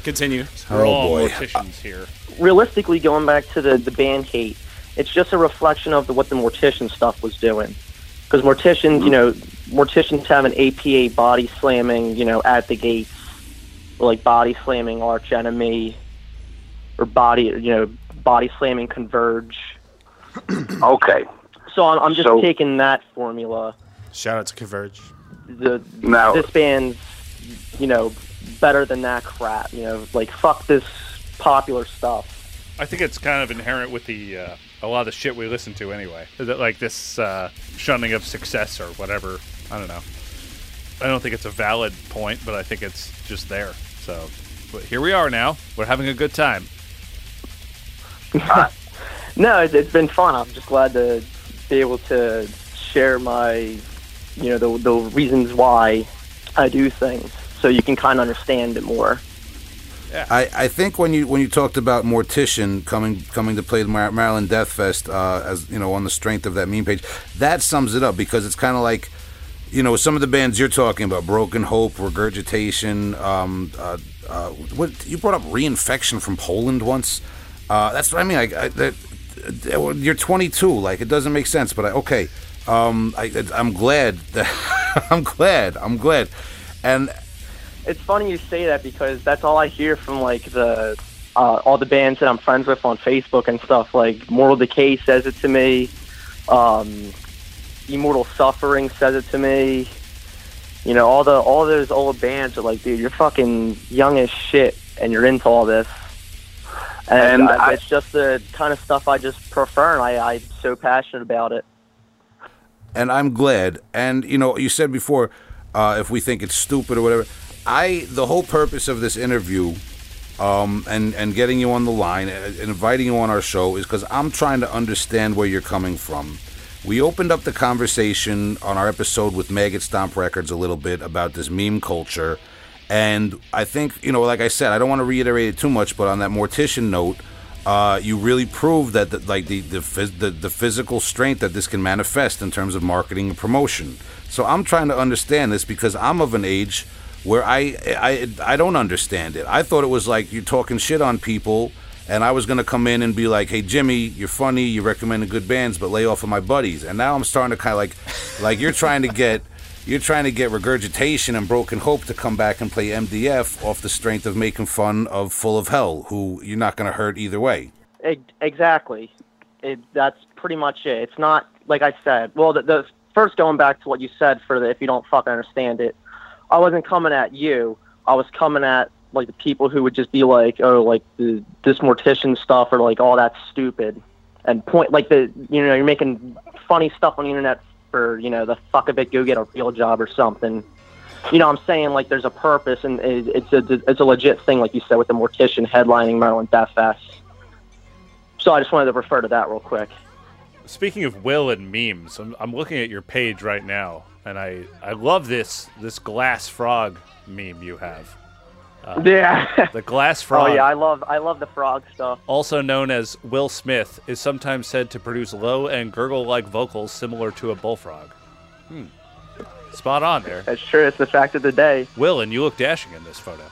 Speaker 3: continue.
Speaker 1: Oh, We're
Speaker 2: Oh,
Speaker 1: all
Speaker 2: boy.
Speaker 1: morticians uh, here.
Speaker 4: Realistically, going back to the the band hate, it's just a reflection of the, what the Mortician stuff was doing. Because Morticians, you know, Morticians have an APA body slamming, you know, at the gates, or like body slamming Arch Enemy, or body, you know, body slamming Converge.
Speaker 5: Okay.
Speaker 4: So I'm, I'm just
Speaker 5: So-
Speaker 4: taking that formula.
Speaker 3: Shout out to Converge.
Speaker 4: The
Speaker 5: Now-
Speaker 4: this band's, you know, better than that crap. You know, like fuck this popular stuff.
Speaker 1: I think it's kind of inherent with the uh, a lot of the shit we listen to anyway. Is it like this uh, shunning of success or whatever? I don't know. I don't think it's a valid point, but I think it's just there. So, but here we are now. We're having a good time.
Speaker 4: No, it, it's been fun. I'm just glad to be able to share my, you know, the the reasons why I do things, so you can kind of understand it more.
Speaker 2: I, I think when you when you talked about Mortician coming coming to play the Mar- Maryland Death Fest uh, as you know on the strength of that meme page, that sums it up because it's kind of like you know some of the bands you're talking about, Broken Hope, Regurgitation. Um, uh, uh, what you brought up reinfection from Poland once. Uh, that's what I mean. I, I, that, uh, you're 22. Like it doesn't make sense, but I, okay. Um, I, I'm glad that I'm glad I'm glad, and
Speaker 4: It's funny you say that because that's all I hear from like the uh, all the bands that I'm friends with on Facebook and stuff. Like Moral Decay says it to me. Um, Immortal Suffering says it to me. You know, all the all those old bands are like, dude, you're fucking young as shit, and you're into all this. And,
Speaker 5: And
Speaker 4: I,
Speaker 5: I-
Speaker 4: it's just the kind of stuff I just prefer, and I, I'm so passionate about it.
Speaker 2: And I'm glad. And you know, you said before, uh, if we think it's stupid or whatever, I the whole purpose of this interview, um, and and getting you on the line uh, and inviting you on our show is because I'm trying to understand where you're coming from. We opened up the conversation on our episode with Maggot Stomp Records a little bit about this meme culture. And I think, you know, like I said, I don't want to reiterate it too much, but on that mortician note, uh, you really proved that, the, like the the, phys- the the physical strength that this can manifest in terms of marketing and promotion. So I'm trying to understand this because I'm of an age where I I I don't understand it. I thought it was like you're talking shit on people, and I was gonna come in and be like, "Hey Jimmy, you're funny, you're recommending good bands, but lay off of my buddies." And now I'm starting to kind of like, like you're trying to get. You're trying to get regurgitation and broken hope to come back and play MDF off the strength of making fun of Full of Hell, who you're not going to hurt either way.
Speaker 4: Exactly. It, that's pretty much it. It's not like I said. Well, the, the first going back to what you said for the if you don't fucking understand it, I wasn't coming at you. I was coming at like the people who would just be like, oh, like the this mortician stuff or like all that stupid, and point like the you know you're making funny stuff on the internet for you know the fuck of it, go get a real job or something. You know, I'm saying like there's a purpose and it, it's a it's a legit thing, like you said, with the mortician headlining Maryland Death Fest. So I just wanted to refer to that real quick.
Speaker 1: Speaking of Will and memes, I'm, I'm looking at your page right now, and I, I love this this glass frog meme you have.
Speaker 4: Yeah.
Speaker 1: The glass frog.
Speaker 4: oh yeah, I love I love the frog stuff.
Speaker 1: also known as Will Smith, is sometimes said to produce low and gurgle-like vocals similar to a bullfrog. Hmm. Spot on there.
Speaker 4: That's true. It's the fact of the day.
Speaker 1: Will, and you look dashing in this photo.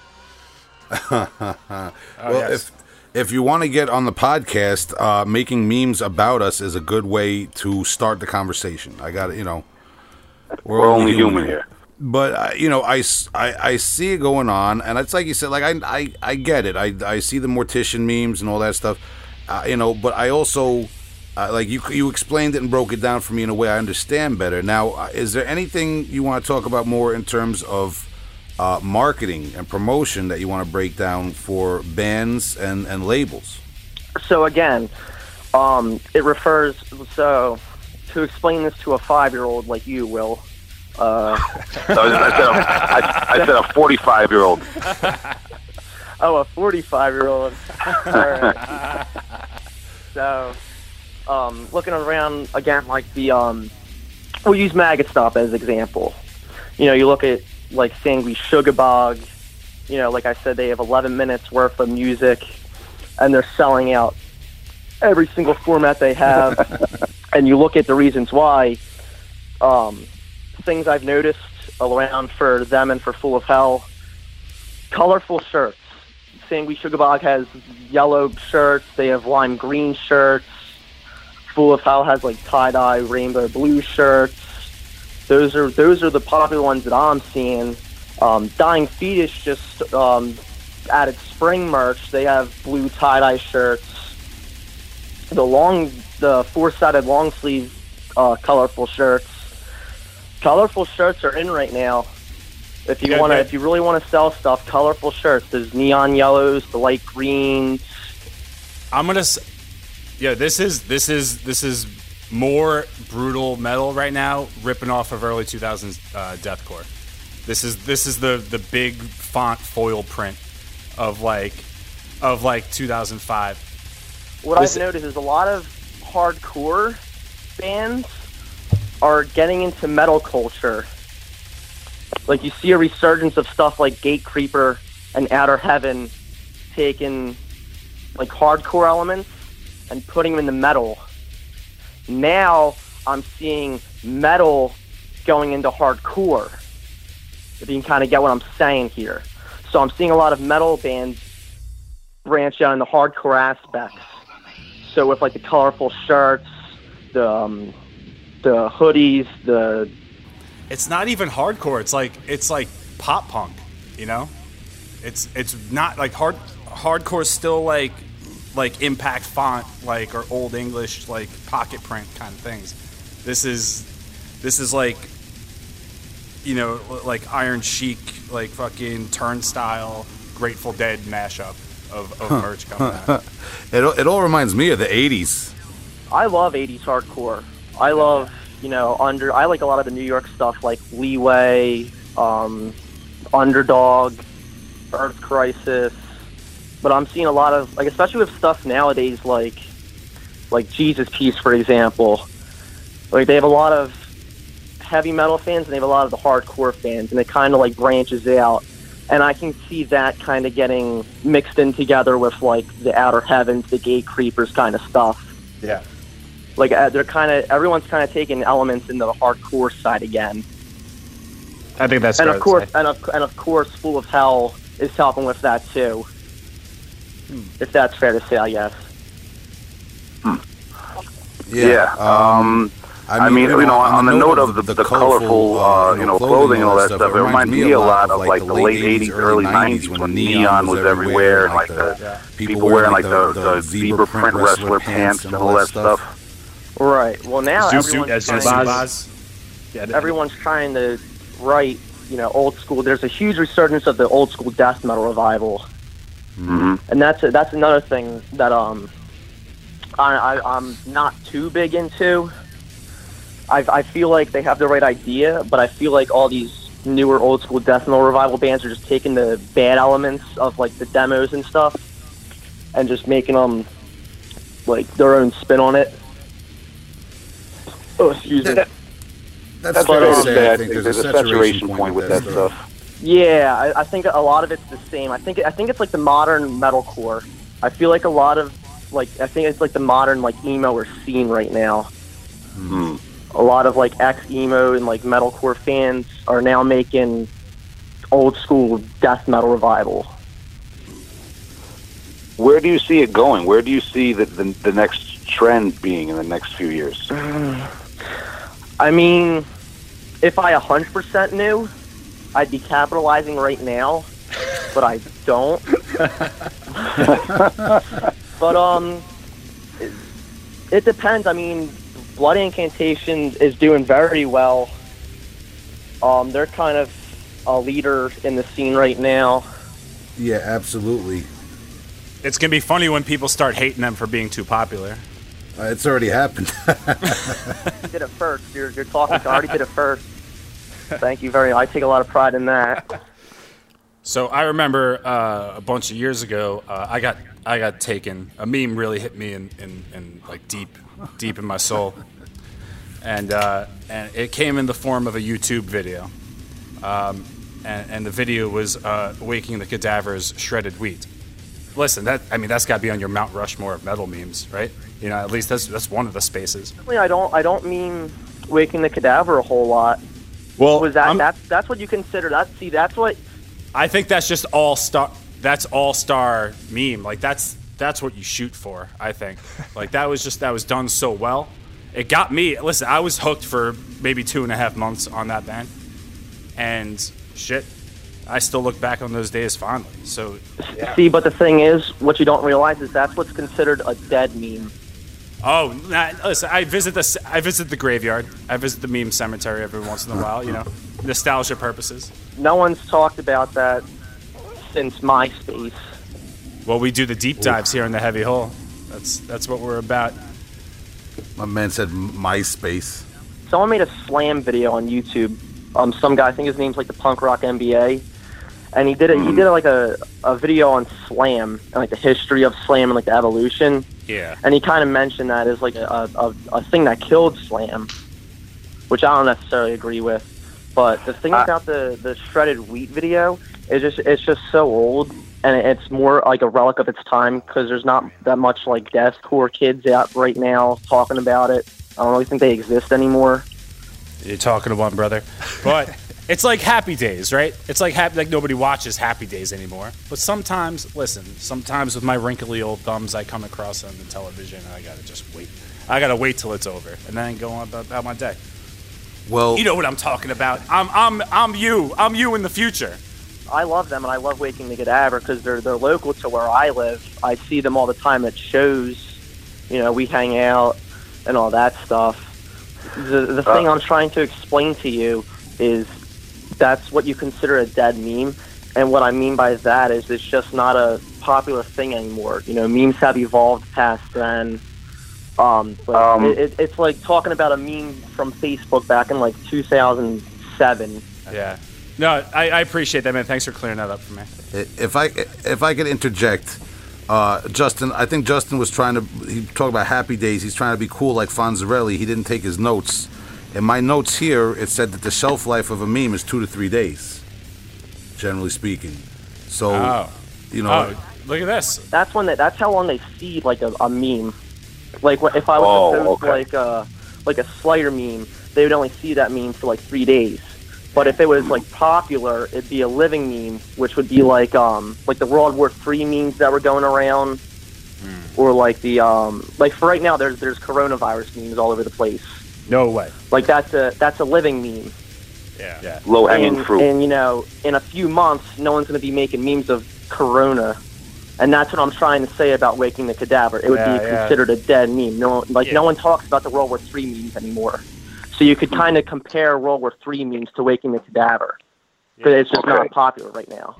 Speaker 2: well,
Speaker 3: yes.
Speaker 2: if if you want to get on the podcast, uh, making memes about us is a good way to start the conversation. I got it, you know.
Speaker 5: We're only human here.
Speaker 2: But uh, you know, I, I, I see it going on, and it's like you said, like I I, I get it. I, I see the mortician memes and all that stuff, uh, you know. But I also uh, like you you explained it and broke it down for me in a way I understand better. Now, uh, is there anything you want to talk about more in terms of uh, marketing and promotion that you want to break down for bands and and labels?
Speaker 4: So again, um, it refers. So to explain this to a five-year-old like you will. Uh,
Speaker 5: So I, said, a, I, I said a 45 year old.
Speaker 4: oh, a 45-year-old. Alright. so, um, looking around again, like the um, we'll use Maggot Stomp as an example. You know, you look at like Sanguisugabogg. You know, like I said, they have 11 minutes worth of music, and they're selling out every single format they have. and you look at the reasons why. Um, things I've noticed around for them and for Full of Hell, colorful shirts. Sanguisugabogg has yellow shirts. They have lime green shirts. Full of Hell has like tie dye rainbow blue shirts. Those are those are the popular ones that I'm seeing. Um, Dying Fetus just um, added spring merch. They have blue tie dye shirts. The long, the four sided long sleeve uh, colorful shirts. Colorful shirts are in right now. If you
Speaker 3: Yeah,
Speaker 4: want to, if you really want to sell stuff, colorful shirts. There's neon yellows, the light greens.
Speaker 3: I'm gonna. s- Yeah, this is this is this is more brutal metal right now, ripping off of early 2000s uh, deathcore. This is this is the the big font foil print of like of like 2005.
Speaker 4: What
Speaker 3: This-
Speaker 4: I've noticed is a lot of hardcore bands are getting into metal culture. Like you see a resurgence of stuff like Gatecreeper and Outer Heaven taking like hardcore elements and putting them in the metal. Now I'm seeing metal going into hardcore. If you can kind of get what I'm saying here. So I'm seeing a lot of metal bands branch out into hardcore aspects. So with like the colorful shirts, the um, the hoodies, the
Speaker 3: It's not even hardcore. It's like it's like pop punk, you know. It's it's not like hard hardcore. Still like like impact font, like or old English like pocket print kind of things. This is this is like you know like Iron Chic, like fucking Turnstile, Grateful Dead mashup of, of merch coming out.
Speaker 2: It all- it all reminds me of the '80s.
Speaker 4: I love 80s hardcore. I love, you know, under I like a lot of the New York stuff like Leeway, um, Underdog, Earth Crisis. But I'm seeing a lot of like especially with stuff nowadays like like Jesus Piece for example. Like they have a lot of heavy metal fans and they have a lot of the hardcore fans and it kind of like branches out. And I can see that kind of getting mixed in together with like the Outer Heavens, the Gatecreepers kind of stuff
Speaker 3: Yeah.
Speaker 4: Like uh, they're kind of everyone's kind of taking elements into the hardcore side again,
Speaker 6: I think that's
Speaker 4: and of course, and of, and of course, Full of Hell is helping with that too. If that's fair to say, I guess.
Speaker 5: Yeah. Um, I mean, you know, on the note of the, the colorful, uh, you know, clothing and all that stuff, it reminds me a lot of like the late '80s, early '90s when neon was everywhere, and like the people wearing like the, the zebra print wrestler pants and all that stuff.
Speaker 4: Right. Well, now
Speaker 6: Zoot-
Speaker 4: everyone's
Speaker 6: as
Speaker 4: trying,
Speaker 6: Zubaz. Yeah,
Speaker 4: everyone's trying to write, you know, old school. There's a huge resurgence of the old school death metal revival,
Speaker 5: hmm
Speaker 4: and that's that's another thing that um I, I I'm not too big into. I I feel like they have the right idea, but I feel like all these newer old school death metal revival bands are just taking the bad elements of like the demos and stuff, and just making them like their own spin on it. Oh, excuse me.
Speaker 2: That- That's
Speaker 5: That's
Speaker 2: fair
Speaker 5: fair
Speaker 2: to
Speaker 5: to
Speaker 2: say.
Speaker 5: say.
Speaker 2: I think there's,
Speaker 5: a saturation point with that stuff.
Speaker 4: Yeah, I, I think a lot of it's the same. I think I think it's like the modern metalcore. I feel like a lot of like I think it's like the modern like emo or scene right now.
Speaker 5: Hmm.
Speaker 4: A lot of like ex emo and like metalcore fans are now making old school death metal revival.
Speaker 5: where do you see it going? Where do you see the, the the next trend being in the next few years?
Speaker 4: I mean, if I 100% knew, I'd be capitalizing right now, but I don't. but um, it, it depends. I mean, Blood Incantation is doing very well. Um, they're kind of a leader in the scene right now.
Speaker 2: Yeah, absolutely.
Speaker 3: It's gonna be funny when people start hating them for being too popular.
Speaker 2: Uh, it's already happened.
Speaker 4: You did it first. You're, you're talking. I already did it first. Thank you very. Much. I take a lot of pride in that.
Speaker 3: So I remember uh, a bunch of years ago, uh, I got I got taken. A meme really hit me in, in, in like deep deep in my soul, and uh, and it came in the form of a YouTube video, um, and, and the video was uh, waking the cadavers shredded wheat. Listen, that I mean that's got to be on your Mount Rushmore of metal memes, right? You know, at least that's that's one of the spaces.
Speaker 4: I don't. I don't mean waking the cadaver a whole lot.
Speaker 3: Well,
Speaker 4: Was that
Speaker 3: I'm-
Speaker 4: that's that's what you consider? That see, that's what
Speaker 3: I think that's just all star. That's all star meme. Like that's that's what you shoot for. I think. Like that was just that was done so well. It got me. Listen, I was hooked for maybe two and a half months on that band, and shit, I still look back on those days fondly. So
Speaker 4: See, but the thing is, what you don't realize is that's what's considered a dead meme.
Speaker 3: Oh, nah, listen. I visit the c- I visit the graveyard. I visit the meme cemetery every once in a while. You know, nostalgia purposes.
Speaker 4: No one's talked about that since MySpace.
Speaker 3: Well, we do the deep dives here in the heavy hole. That's that's what we're about.
Speaker 2: My man said MySpace.
Speaker 4: Someone made a slam video on YouTube. Um, some guy, I think his name's like the Punk Rock MBA, and he did it. He mm-hmm. did like a, a video on slam and like the history of slam and like the evolution.
Speaker 3: Yeah.
Speaker 4: and he kind of mentioned that as like a, a, a thing that killed slam, which I don't necessarily agree with. But the thing
Speaker 5: I-
Speaker 4: about the the shredded wheat video is just it's just so old, and it's more like a relic of its time because there's not that much like deathcore kids out right now talking about it. I don't really think they exist anymore.
Speaker 3: You're talking to one brother, but it's like Happy Days, right? It's like happy, like nobody watches Happy Days anymore. But sometimes, listen, sometimes with my wrinkly old thumbs, I come across on the television, and I gotta just wait. I gotta wait till it's over, and then go on about, about my day.
Speaker 2: Well,
Speaker 3: You know what I'm talking about? I'm, I'm, I'm you. I'm you in the future.
Speaker 4: I love them, and I love Waking the Cadaver because they're they're local to where I live. I see them all the time at shows. You know, we hang out and all that stuff. The the uh, thing I'm trying to explain to you is that's what you consider a dead meme, and what I mean by that is it's just not a popular thing anymore. You know, memes have evolved past then. Um, but
Speaker 5: Um,
Speaker 4: it, it, it's like talking about a meme from Facebook back in like 2007.
Speaker 3: Yeah. No, I, I appreciate that, man. Thanks for clearing that up for me.
Speaker 2: if I if I could interject, uh, Justin, I think Justin was trying to he talked about Happy Days. He's trying to be cool like Fonzarelli. He didn't take his notes. In my notes here, it said that the shelf life of a meme is two to three days, generally speaking. So,
Speaker 3: Oh.
Speaker 2: you know,
Speaker 3: Oh, look at this.
Speaker 4: that's when they, that's how long they feed like a, a meme. Like if I was
Speaker 5: Oh,
Speaker 4: to post
Speaker 5: okay.
Speaker 4: like a like a Slayer meme, they would only see that meme for like three days. But if it was like popular, it'd be a living meme, which would be like um like the World War Three memes that were going around, or like the um like for right now there's there's coronavirus memes all over the place.
Speaker 3: No way.
Speaker 4: Like that's a that's a living meme.
Speaker 3: Yeah. Yeah.
Speaker 5: Low hanging
Speaker 4: and,
Speaker 5: fruit.
Speaker 4: and you know, in a few months, no one's going to be making memes of Corona, and that's what I'm trying to say about waking the cadaver. It would
Speaker 3: Yeah,
Speaker 4: be
Speaker 3: yeah.
Speaker 4: considered a dead meme. No, like
Speaker 3: Yeah.
Speaker 4: no one talks about the World War Three memes anymore. So you could kind of compare World War Three memes to waking the cadaver, but it's just
Speaker 5: Okay.
Speaker 4: not popular right now.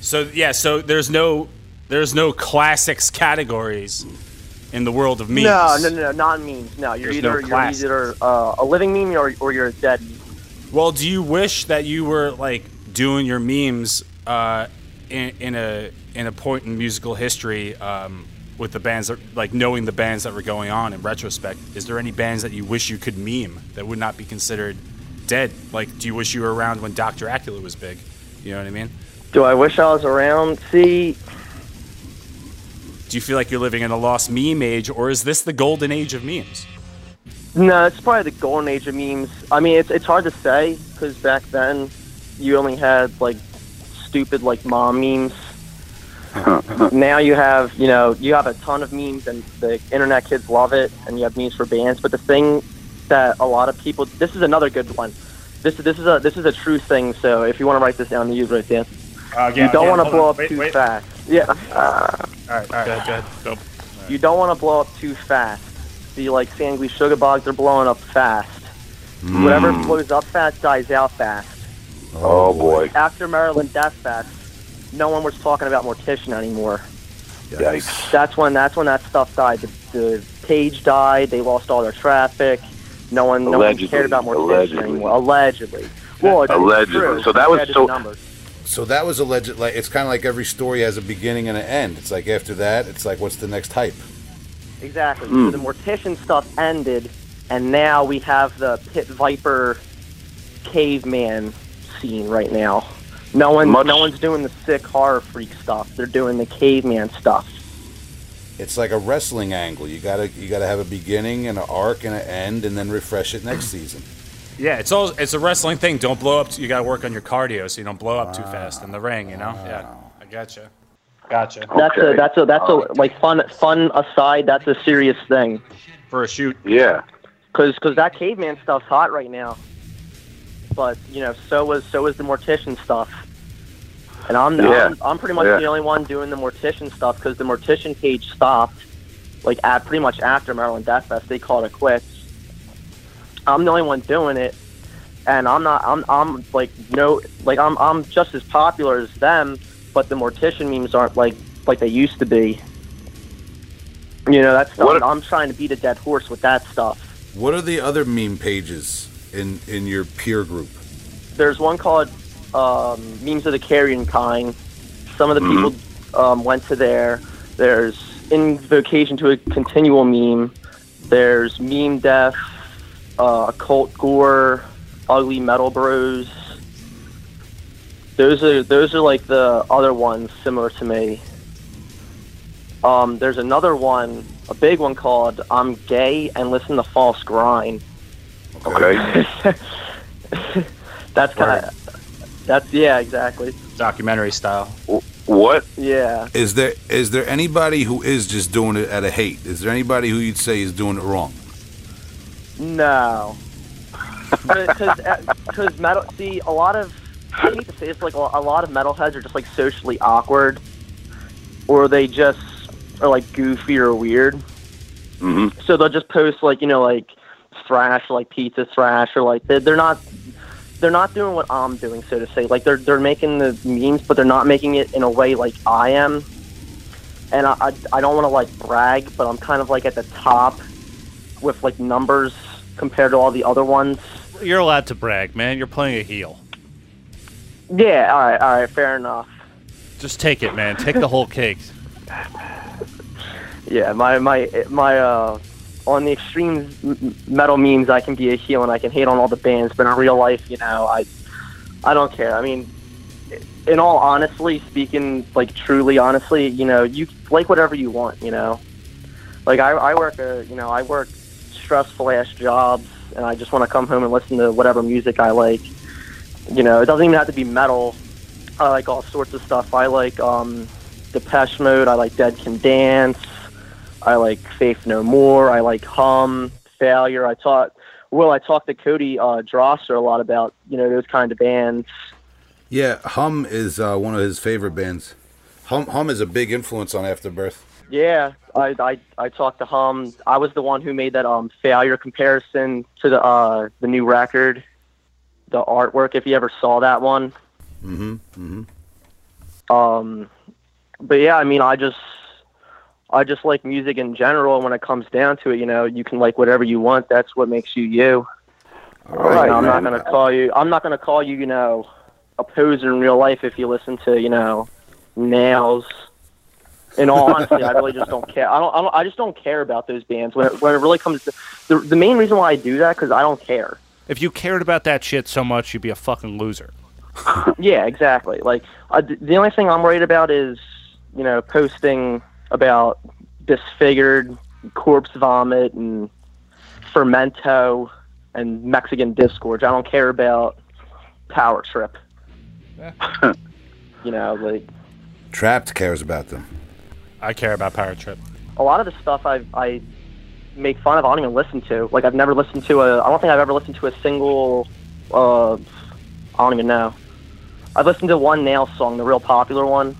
Speaker 3: So yeah, so there's no there's no classics categories in the world of memes.
Speaker 4: No, no, no, no, not memes. No, you're
Speaker 3: There's no
Speaker 4: either you're either uh, a living meme or, or you're a dead meme.
Speaker 3: Well, do you wish that you were like doing your memes uh, in, in a in a point in musical history um, with the bands that like knowing the bands that were going on in retrospect? Is there any bands that you wish you could meme that would not be considered dead? Like, do you wish you were around when Doctor Acula was big? You know what I mean?
Speaker 4: Do I wish I was around? See,
Speaker 3: Do you feel like you're living in a lost meme age, or is this the golden age of memes?
Speaker 4: No, it's probably the golden age of memes. I mean, it's it's hard to say because back then you only had like stupid like mom memes, now you have you know you have a ton of memes and the internet kids love it and you have memes for bands. But the thing that a lot of people this is another good one. This this is a this is a true thing. So if you want to write this down you write down
Speaker 3: Uh, yeah,
Speaker 4: you don't
Speaker 3: yeah,
Speaker 4: want to blow
Speaker 3: on.
Speaker 4: up
Speaker 3: Wait,
Speaker 4: too
Speaker 3: wait.
Speaker 4: fast yeah
Speaker 3: All right, all right.
Speaker 1: Go ahead, go ahead. Go.
Speaker 4: you don't want to blow up too fast see like Sanguisugaboggs are blowing up fast whatever blows up fast dies out fast
Speaker 5: Oh boy.
Speaker 4: after Maryland Death Fest no one was talking about Mortician anymore
Speaker 5: Yikes.
Speaker 4: that's when that's when that stuff died. The, the page died. They lost all their traffic. No one, no one cared about Mortician
Speaker 5: Allegedly.
Speaker 4: anymore. Allegedly. Well,
Speaker 5: Allegedly.
Speaker 4: True.
Speaker 5: So that was so-
Speaker 4: numbers.
Speaker 2: So that was alleged. Like it's kind of like every story has a beginning and an end. It's like after that, it's like what's the next hype?
Speaker 4: Exactly.
Speaker 5: Hmm.
Speaker 4: So the Mortician stuff ended, and now we have the Pit Viper caveman scene right now. No one,
Speaker 5: Much-
Speaker 4: no one's doing the sick horror freak stuff. They're doing the caveman stuff.
Speaker 2: It's like a wrestling angle. You gotta you gotta have a beginning and an arc and an end, and then refresh it next season.
Speaker 3: Yeah, it's all it's a wrestling thing. Don't blow up. You got to work on your cardio so you don't blow up too fast in the ring. You know? Yeah, I gotcha. Gotcha.
Speaker 4: That's
Speaker 5: Okay.
Speaker 4: a that's a that's a like fun fun aside. That's a serious thing.
Speaker 3: For a shoot.
Speaker 5: Yeah.
Speaker 4: Cause, cause that caveman stuff's hot right now. But you know, so was so was the mortician stuff. And I'm
Speaker 5: Yeah.
Speaker 4: I'm, I'm pretty much
Speaker 5: Yeah.
Speaker 4: the only one doing the mortician stuff because the mortician cage stopped, like at pretty much after Maryland Death Fest. They called it quits. I'm the only one doing it, and I'm not. I'm I'm like no like I'm I'm just as popular as them, but the mortician memes aren't like like they used to be. You know, that's
Speaker 5: What
Speaker 4: I'm, trying to beat a dead horse with that stuff.
Speaker 2: What are the other meme pages in in your peer group?
Speaker 4: there's one called um, Memes of the Carrion Kind. Some of the
Speaker 5: Mhm.
Speaker 4: people um, went to there. There's Invocation to a Continual Meme. There's Meme Death, uh, Occult Gore, Ugly Metal Bros. Those are those are like the other ones similar to me. Um, there's another one, a big one called "I'm Gay and Listen to False Grind."
Speaker 5: Okay.
Speaker 4: That's kind of. That's yeah, exactly.
Speaker 3: Documentary style.
Speaker 5: What?
Speaker 4: Yeah.
Speaker 2: Is there is there anybody who is just doing it at a hate? Is there anybody who you'd say is doing it wrong?
Speaker 4: No. Because metal. See, a lot of. I hate to say it's like a a lot of metalheads are just like socially awkward, or they just are like goofy or weird.
Speaker 5: hmm
Speaker 4: So they'll just post like you know like thrash, like pizza thrash, or like they're, they're not. They're not doing what I'm doing, so to say. Like they're they're making the memes, but they're not making it in a way like I am. And I I, I don't want to like brag, but I'm kind of like at the top with like numbers compared to all the other ones.
Speaker 1: You're allowed to brag, man. You're playing a heel.
Speaker 4: Yeah, all right, all right, fair enough.
Speaker 1: Just take it, man. Take the whole cake.
Speaker 4: Yeah, my my my uh on the extreme metal means I can be a heel and I can hate on all the bands, but in real life, you know, I I don't care. I mean, in all honestly, speaking like truly honestly, you know, you like whatever you want, you know. Like I I work a you know I work stressful ass jobs, and I just want to come home and listen to whatever music I like. You know, it doesn't even have to be metal. I like all sorts of stuff. I like um, Depeche Mode. I like Dead Can Dance. I like Faith No More. I like Hum, Failure. I taught, well, I talked to Cody uh, Drosser a lot about, you know, those kind of bands.
Speaker 2: Yeah, Hum is uh, one of his favorite bands. Hum Hum is a big influence on Afterbirth.
Speaker 4: Yeah, I, I, I talked to Hum. I was the one who made that um, Failure comparison to the uh, the new record, the artwork. If you ever saw that one,
Speaker 2: Mm-hmm. Mm-hmm.
Speaker 4: Um, but yeah, I mean, I just, I just like music in general. And when it comes down to it, you know, you can like whatever you want. That's what makes you you.
Speaker 2: All right.
Speaker 4: You
Speaker 2: right,
Speaker 4: know, I'm
Speaker 5: man.
Speaker 4: not gonna call you. I'm not gonna call you. You know, a poser in real life if you listen to you know, Nails. In all honesty, I really just don't care. I don't, I don't. I just don't care about those bands when it, when it really comes to the the main reason why I do that because I don't care.
Speaker 1: If you cared about that shit so much, you'd be a fucking loser.
Speaker 4: Yeah, exactly. Like I, the only thing I'm worried about is you know posting about disfigured corpse vomit and fermento and Mexican disgorge. I don't care about power trip. you know, like
Speaker 2: Trapt cares about them.
Speaker 3: I care about Power Trip.
Speaker 4: A lot of the stuff I I make fun of, I don't even listen to. Like I've never listened to a. I don't think I've ever listened to a single. Uh, I don't even know. I've listened to one Nail song, the real popular one.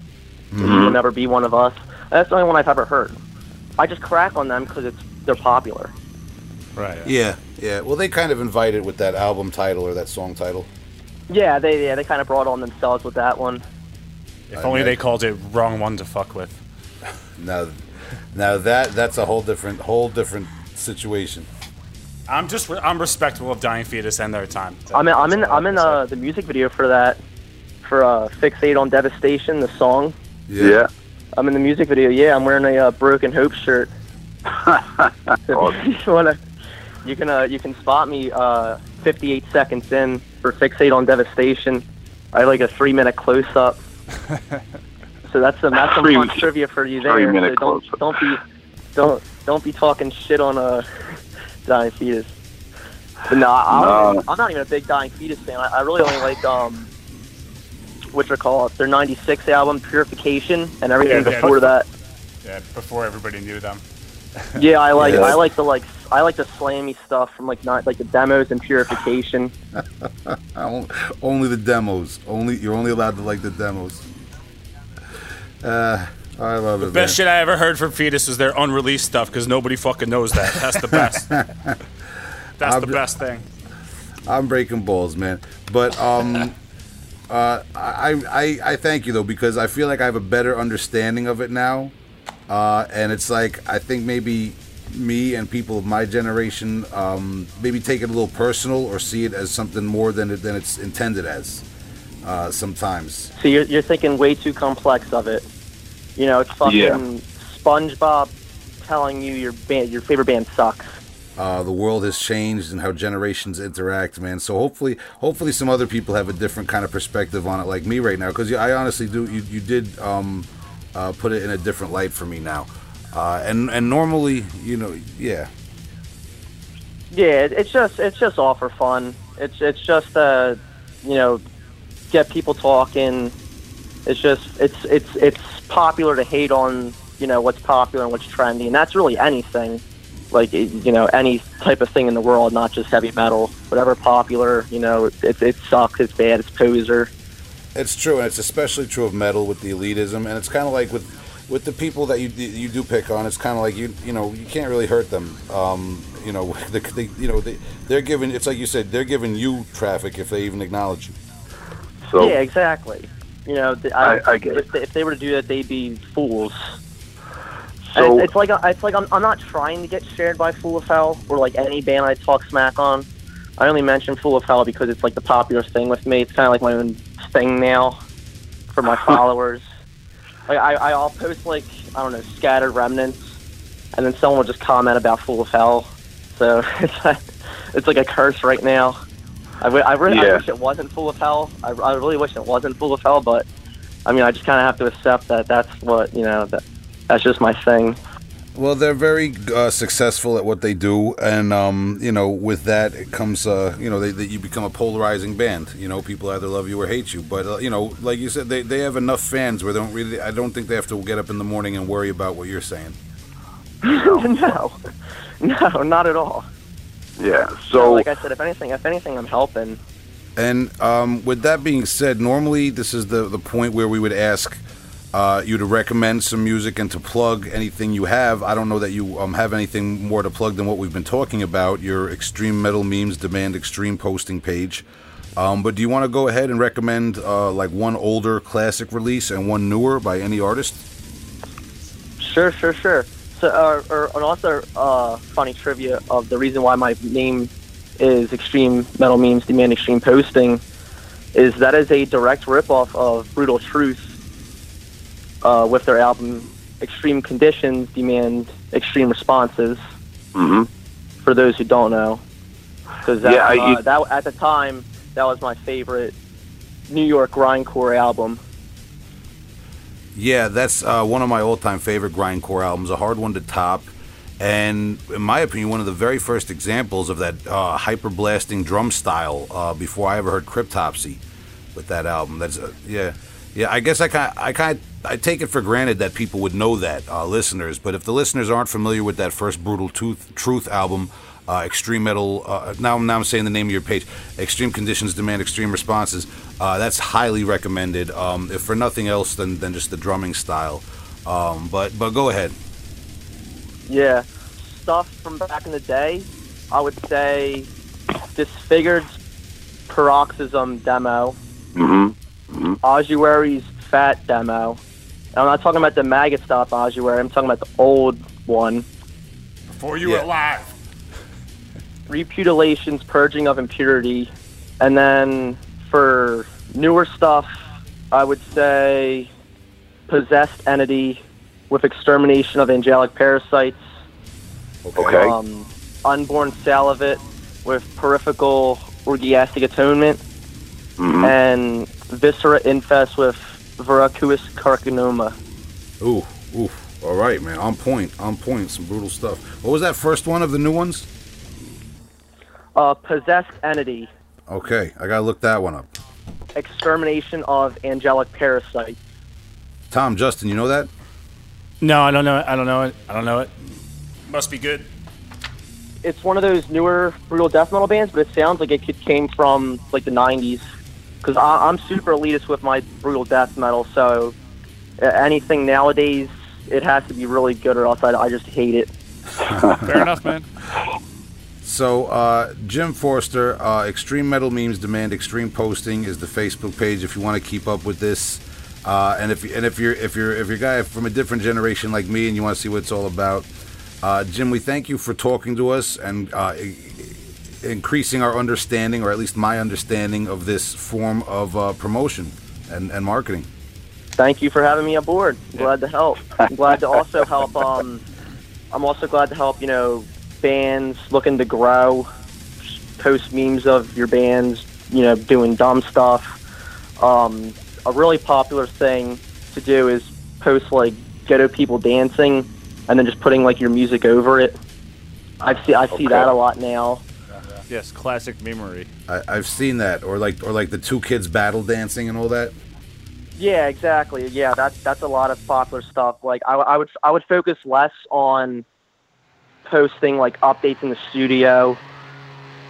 Speaker 4: You will never be one of us. That's the only one I've ever heard. I just crack on them because it's they're popular.
Speaker 3: Right.
Speaker 2: Yeah, yeah. Well, they kind of invited with that album title or that song title.
Speaker 4: Yeah, they yeah they kind of brought on themselves with that one.
Speaker 3: If only they called it wrong one to fuck with.
Speaker 2: Now, now that that's a whole different whole different situation.
Speaker 3: I'm just re- I'm respectful of Dying Fetus and their time.
Speaker 4: I'm in I'm in
Speaker 3: I
Speaker 4: I'm in uh, the music video for that for uh, Fixate on Devastation, the song.
Speaker 5: Yeah.
Speaker 4: I'm in the music video. Yeah, I'm wearing a uh, Broken Hope shirt. So if you wanna, you can uh, you can spot me uh, 58 seconds in for Fixate on Devastation. I have like a three minute close up. so that's some that's some fun trivia for you there.
Speaker 5: three-minute
Speaker 4: so don't
Speaker 5: close-up.
Speaker 4: don't be don't don't be talking shit on a Dying Fetus. But no, I,
Speaker 5: No.
Speaker 4: I'm not even a big Dying Fetus fan. I, I really only like um, what you call it, their '96 album Purification, and everything
Speaker 3: Yeah, yeah.
Speaker 4: before that.
Speaker 3: Yeah, before everybody knew them.
Speaker 4: Yeah, I like
Speaker 2: Yeah.
Speaker 4: I like the like I like the slammy stuff from like not like the demos and Purification.
Speaker 2: Only the demos. Only you're only allowed to like the demos. Uh, I love it.
Speaker 3: The best
Speaker 2: man.
Speaker 3: shit I ever heard from Fetus was their unreleased stuff because nobody fucking knows that. That's the best. That's
Speaker 2: I'm
Speaker 3: the best thing.
Speaker 2: I'm breaking balls, man. But um, uh, I, I I thank you though because I feel like I have a better understanding of it now, uh, and it's like I think maybe me and people of my generation um, maybe take it a little personal or see it as something more than it than it's intended as. Uh, sometimes.
Speaker 4: So you're you're thinking way too complex of it. You know, it's fucking
Speaker 5: Yeah.
Speaker 4: SpongeBob telling you your band your favorite band sucks.
Speaker 2: uh, the world has changed and how generations interact, man. So hopefully, hopefully, some other people have a different kind of perspective on it, like me right now. Because I honestly do, you, you did um, uh, put it in a different light for me now. Uh, and and normally, you know, yeah,
Speaker 4: Yeah, it's just it's just all for fun. It's it's just uh, you know, get people talking. It's just it's it's it's popular to hate on you know what's popular and what's trendy, and that's really anything. Like you know, any type of thing in the world, not just heavy metal. Whatever popular, you know, it it, sucks. It's bad. It's poser.
Speaker 2: it's true, and it's especially true of metal with the elitism. And it's kind of like with with the people that you you do pick on. It's kind of like you you know you can't really hurt them. Um, you know, they, they, you know they, they're giving. It's like you said, they're giving you traffic if they even acknowledge you.
Speaker 5: So
Speaker 4: yeah, exactly. You know, th- I,
Speaker 5: I- I get
Speaker 4: if, they, if they were to do that, they'd be fools.
Speaker 5: So-
Speaker 4: it's, it's like it's like I'm, I'm not trying to get shared by Full of Hell or like any band I talk smack on. I only mention Full of Hell because it's like the popular thing with me. It's kind of like my own thing now for my followers. Like I, I- I'll post like I don't know scattered remnants, and then someone will just comment about Full of Hell. So it's like, it's like a curse right now. I, w- I, really, I
Speaker 5: Yeah.
Speaker 4: wish it wasn't Full of Hell. I, I really wish it wasn't Full of Hell, but I mean, I just kind of have to accept that that's what you know. That that's just my thing.
Speaker 2: Well, they're very uh, successful at what they do, and um, you know, with that it comes, uh, you know, they, they, you become a polarizing band. You know, people either love you or hate you. But uh, you know, like you said, they, they have enough fans where they don't really. I don't think they have to get up in the morning and worry about what you're saying.
Speaker 4: no, no, not at all.
Speaker 5: Yeah.
Speaker 4: So,
Speaker 5: So
Speaker 4: like I said, if anything, if anything, I'm helping.
Speaker 2: And um, with that being said, normally this is the the point where we would ask uh, you to recommend some music and to plug anything you have. I don't know that you um, have anything more to plug than what we've been talking about. Your Extreme Metal Memes Demand Extreme posting page. Um, but do you want to go ahead and recommend uh, like one older classic release and one newer by any artist?
Speaker 4: Sure, sure, sure. So, uh, or, and also, uh, funny trivia of the reason why my name is Extreme Metal Memes Demand Extreme Posting is that is a direct ripoff of Brutal Truth uh, with their album Extreme Conditions Demand Extreme Responses.
Speaker 5: mhm.
Speaker 4: For those who don't know, because that,
Speaker 5: Yeah,
Speaker 4: uh, that at the time that was my favorite New York grindcore album.
Speaker 2: Yeah, that's uh, one of my all-time favorite grindcore albums. A hard one to top, and in my opinion, one of the very first examples of that uh, hyper blasting drum style. Uh, before I ever heard Cryptopsy, with that album. That's uh, yeah, yeah. I guess I kind I kind I take it for granted that people would know that, uh, listeners. But if the listeners aren't familiar with that first Brutal Tooth, Truth album, uh, Extreme Metal, uh, now, now I'm saying the name of your page, Extreme Conditions Demand Extreme Responses, uh, that's highly recommended, um, if for nothing else than, than just the drumming style. Um, but, but go ahead.
Speaker 4: Yeah, stuff from back in the day. I would say Disfigured Paroxysm demo,
Speaker 5: Mm-hmm.
Speaker 4: Ossuary's Fat demo. I'm not talking about the Maggot Stomp Ossuary. I'm talking about the old one.
Speaker 3: Before you
Speaker 2: Yeah.
Speaker 3: were alive.
Speaker 4: Reputilations, Purging of Impurity, and then for newer stuff, I would say Possessed Entity with Extermination of Angelic Parasites.
Speaker 5: Okay.
Speaker 4: um, unborn salivate with peripheral orgiastic atonement,
Speaker 5: Mhm.
Speaker 4: and viscera infest with verrucous carcinoma.
Speaker 2: Ooh, ooh. All right, man. On point. On point. Some brutal stuff. What was that first one of the new ones?
Speaker 4: Uh, possessed entity,
Speaker 2: Okay, I gotta look that one up.
Speaker 4: extermination of angelic parasites.
Speaker 2: Tom, Justin, you know that?
Speaker 3: No, I don't know it. I don't know it. I don't know it. Must be good.
Speaker 4: It's one of those newer brutal death metal bands, but it sounds like it came from like the '90s. Because I'm super elitist with my brutal death metal, so uh, anything nowadays, it has to be really good, or else I, I just hate it.
Speaker 1: Fair enough, man.
Speaker 2: So, uh, Jim Forster, uh, Extreme Metal Memes Demand Extreme Posting is the Facebook page if you want to keep up with this. Uh, and if and if you're if you're if you're a guy from a different generation like me and you want to see what it's all about, uh, Jim, we thank you for talking to us and uh, increasing our understanding, or at least my understanding, of this form of uh, promotion and, and marketing.
Speaker 4: Thank you for having me aboard. Glad to help. I'm glad to also help. Um, I'm also glad to help. You know, bands looking to grow. Post memes of your bands. You know, doing dumb stuff. Um, a really popular thing to do is post like ghetto people dancing, and then just putting like your music over it. I see. I see
Speaker 5: Okay.
Speaker 4: that a lot now.
Speaker 1: Yes, classic memory.
Speaker 2: I, I've seen that, or like or like the two kids battle dancing and all that.
Speaker 4: Yeah, exactly. Yeah, that's that's a lot of popular stuff. Like I, I would I would focus less on posting like updates in the studio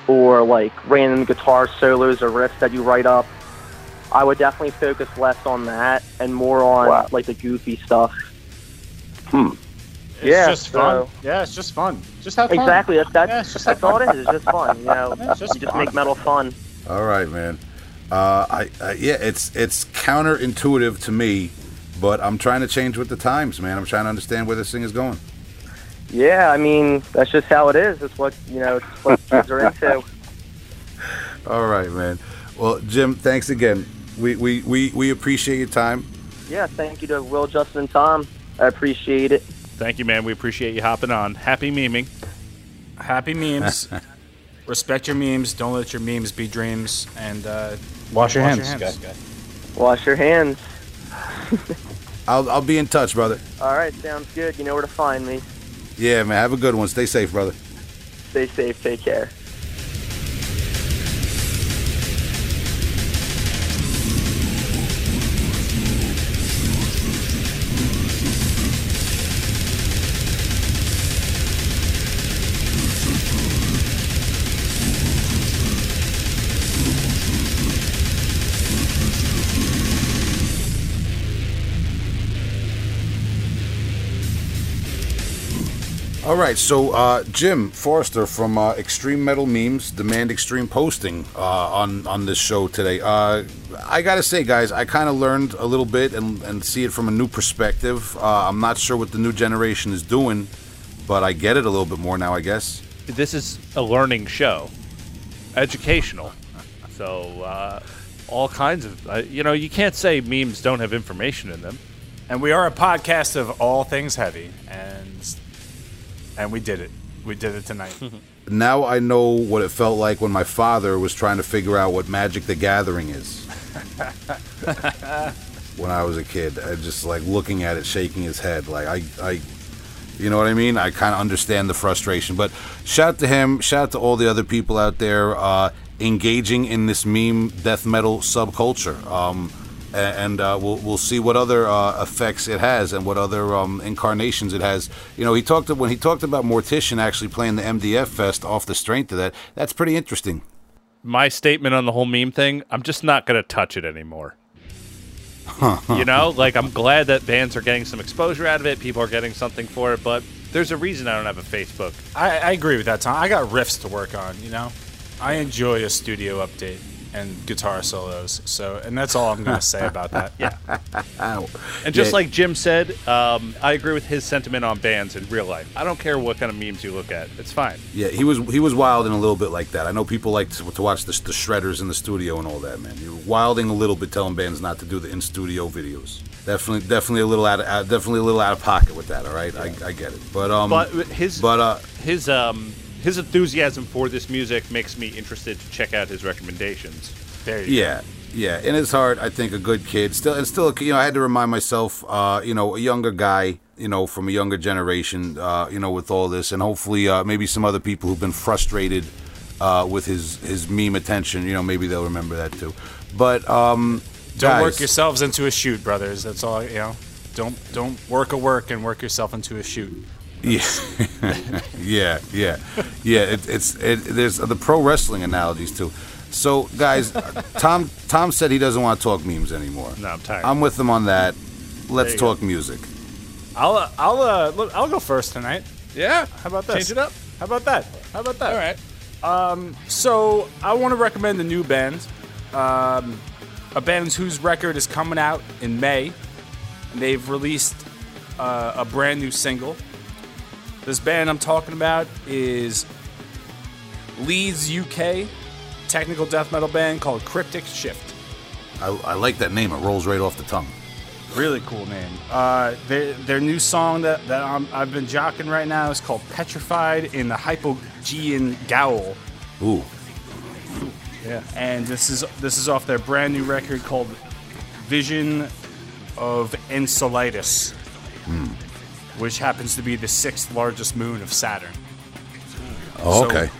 Speaker 4: or like random guitar solos or riffs that you write up. I would definitely focus less on that and more on
Speaker 5: Wow.
Speaker 4: like the goofy stuff.
Speaker 6: It's
Speaker 4: Yeah, It's
Speaker 6: just fun. Yeah, it's just fun. Just have fun.
Speaker 4: Exactly. That's that's,
Speaker 6: Yeah, just
Speaker 4: that's all it is. It's just fun. You know,
Speaker 6: Yeah, just
Speaker 4: you just
Speaker 6: fun.
Speaker 4: make metal fun.
Speaker 2: All right, man. Uh, I, I yeah, it's it's counterintuitive to me, but I'm trying to change with the times, man. I'm trying to understand where this thing is going.
Speaker 4: Yeah, I mean that's just how it is. It's what you know. It's what kids are into.
Speaker 2: All right, man. Well, Jim, thanks again. We we, we, we appreciate your time.
Speaker 4: Yeah, thank you to Will, Justin, and Tom. I appreciate it.
Speaker 1: Thank you, man. We appreciate you hopping on. Happy meming.
Speaker 3: Happy memes. Respect your memes. Don't let your memes be dreams. And uh,
Speaker 6: Wash your
Speaker 3: wash
Speaker 6: hands,
Speaker 3: your hands.
Speaker 6: guys.
Speaker 4: Wash your hands.
Speaker 2: I'll I'll be in touch, brother.
Speaker 4: All right, sounds good. You know where to find me.
Speaker 2: Yeah, man. Have a good one. Stay safe, brother.
Speaker 4: Stay safe. Take care.
Speaker 2: Right, so uh, Jim Forrester from uh, Extreme Metal Memes Demand Extreme Posting uh, on on this show today. Uh, I gotta say, guys, I kind of learned a little bit and, and see it from a new perspective. Uh, I'm not sure what the new generation is doing, but I get it a little bit more now, I guess.
Speaker 1: This is a learning show, educational. So, uh, all kinds of, uh, you know, you can't say memes don't have information in them.
Speaker 3: And we are a podcast of all things heavy, and and we did it. We did it tonight.
Speaker 2: Now I know what it felt like when my father was trying to figure out what Magic the Gathering is. when I was a kid, I just like looking at it, shaking his head, like I, I, you know what I mean? I kind of understand the frustration. But shout to him, shout to all the other people out there uh, engaging in this meme death metal subculture. Um, a- and uh, we'll we'll see what other uh, effects it has and what other um, incarnations it has. You know, he talked when he talked about Mortician actually playing the MDF Fest off the strength of that. That's pretty interesting.
Speaker 1: My statement on the whole meme thing, I'm just not going to touch it anymore. you know, like I'm glad that bands are getting some exposure out of it, people are getting something for it, but there's a reason I don't have a Facebook.
Speaker 3: I, I agree with that, Tom. I got riffs to work on. You know, I enjoy a studio update and guitar solos. So, and that's all I'm going to say about that.
Speaker 1: Yeah. And just
Speaker 2: Yeah.
Speaker 1: like Jim said, um, I agree with his sentiment on bands in real life. I don't care what kind of memes you look at; it's fine.
Speaker 2: Yeah, he was he was wilding a little bit like that. I know people like to, to watch the, the shredders in the studio and all that. Man, you're wilding a little bit, telling bands not to do the in studio videos. Definitely, definitely a little out of definitely a little out of pocket with that. All right, I, I get it. But um,
Speaker 1: But his
Speaker 2: but uh,
Speaker 1: his um his enthusiasm for this music makes me interested to check out his recommendations.
Speaker 3: There you
Speaker 2: yeah, yeah. In his heart, I think a good kid. Still, and still, you know, I had to remind myself, uh, you know, a younger guy, you know, from a younger generation, uh, you know, with all this, and hopefully, uh, maybe some other people who've been frustrated uh, with his his meme attention, you know, maybe they'll remember that too. But um.
Speaker 3: Don't work yourselves into a shoot, brothers. That's all. You know. Don't don't work a work and work yourself into a shoot.
Speaker 2: Yeah, yeah, yeah, yeah. It, it's it, there's the pro wrestling analogies too. So, guys, Tom Tom said he doesn't want to talk memes anymore.
Speaker 1: No, I'm tired.
Speaker 2: I'm with him on that. Let's
Speaker 1: you
Speaker 2: talk music.
Speaker 3: I'll uh, I'll uh, look, I'll go first tonight.
Speaker 1: Yeah,
Speaker 3: How about this?
Speaker 1: Change it up.
Speaker 3: How about that? How about that?
Speaker 1: All right.
Speaker 3: Um, So I want to recommend a new band, um, a band whose record is coming out in May. And they've released uh, a brand new single. This band I'm talking about is Leeds UK, technical death metal band called Cryptic Shift.
Speaker 2: I, I like that name. It rolls right off the tongue.
Speaker 3: Really cool name. Uh, their, their new song that, that I'm, I've been jocking right now is called Petrified in the Hypogean Gowl.
Speaker 2: Ooh,
Speaker 3: Yeah. And this is this is off their brand new record called Vision of Enceladus, which happens to be the sixth largest moon of Saturn.
Speaker 2: oh, okay.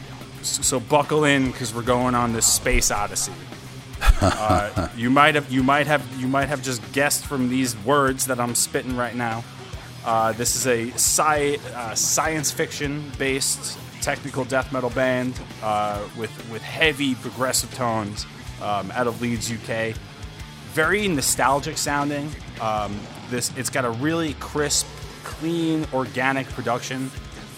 Speaker 3: So, so buckle in because we're going on this space odyssey. Uh, you might have you might have you might have just guessed from these words that I'm spitting right now. Uh, this is a sci- uh, science fiction based technical death metal band uh, with with heavy progressive tones um, out of Leeds, UK. Very nostalgic sounding. Um, this it's got a really crisp, clean, organic production.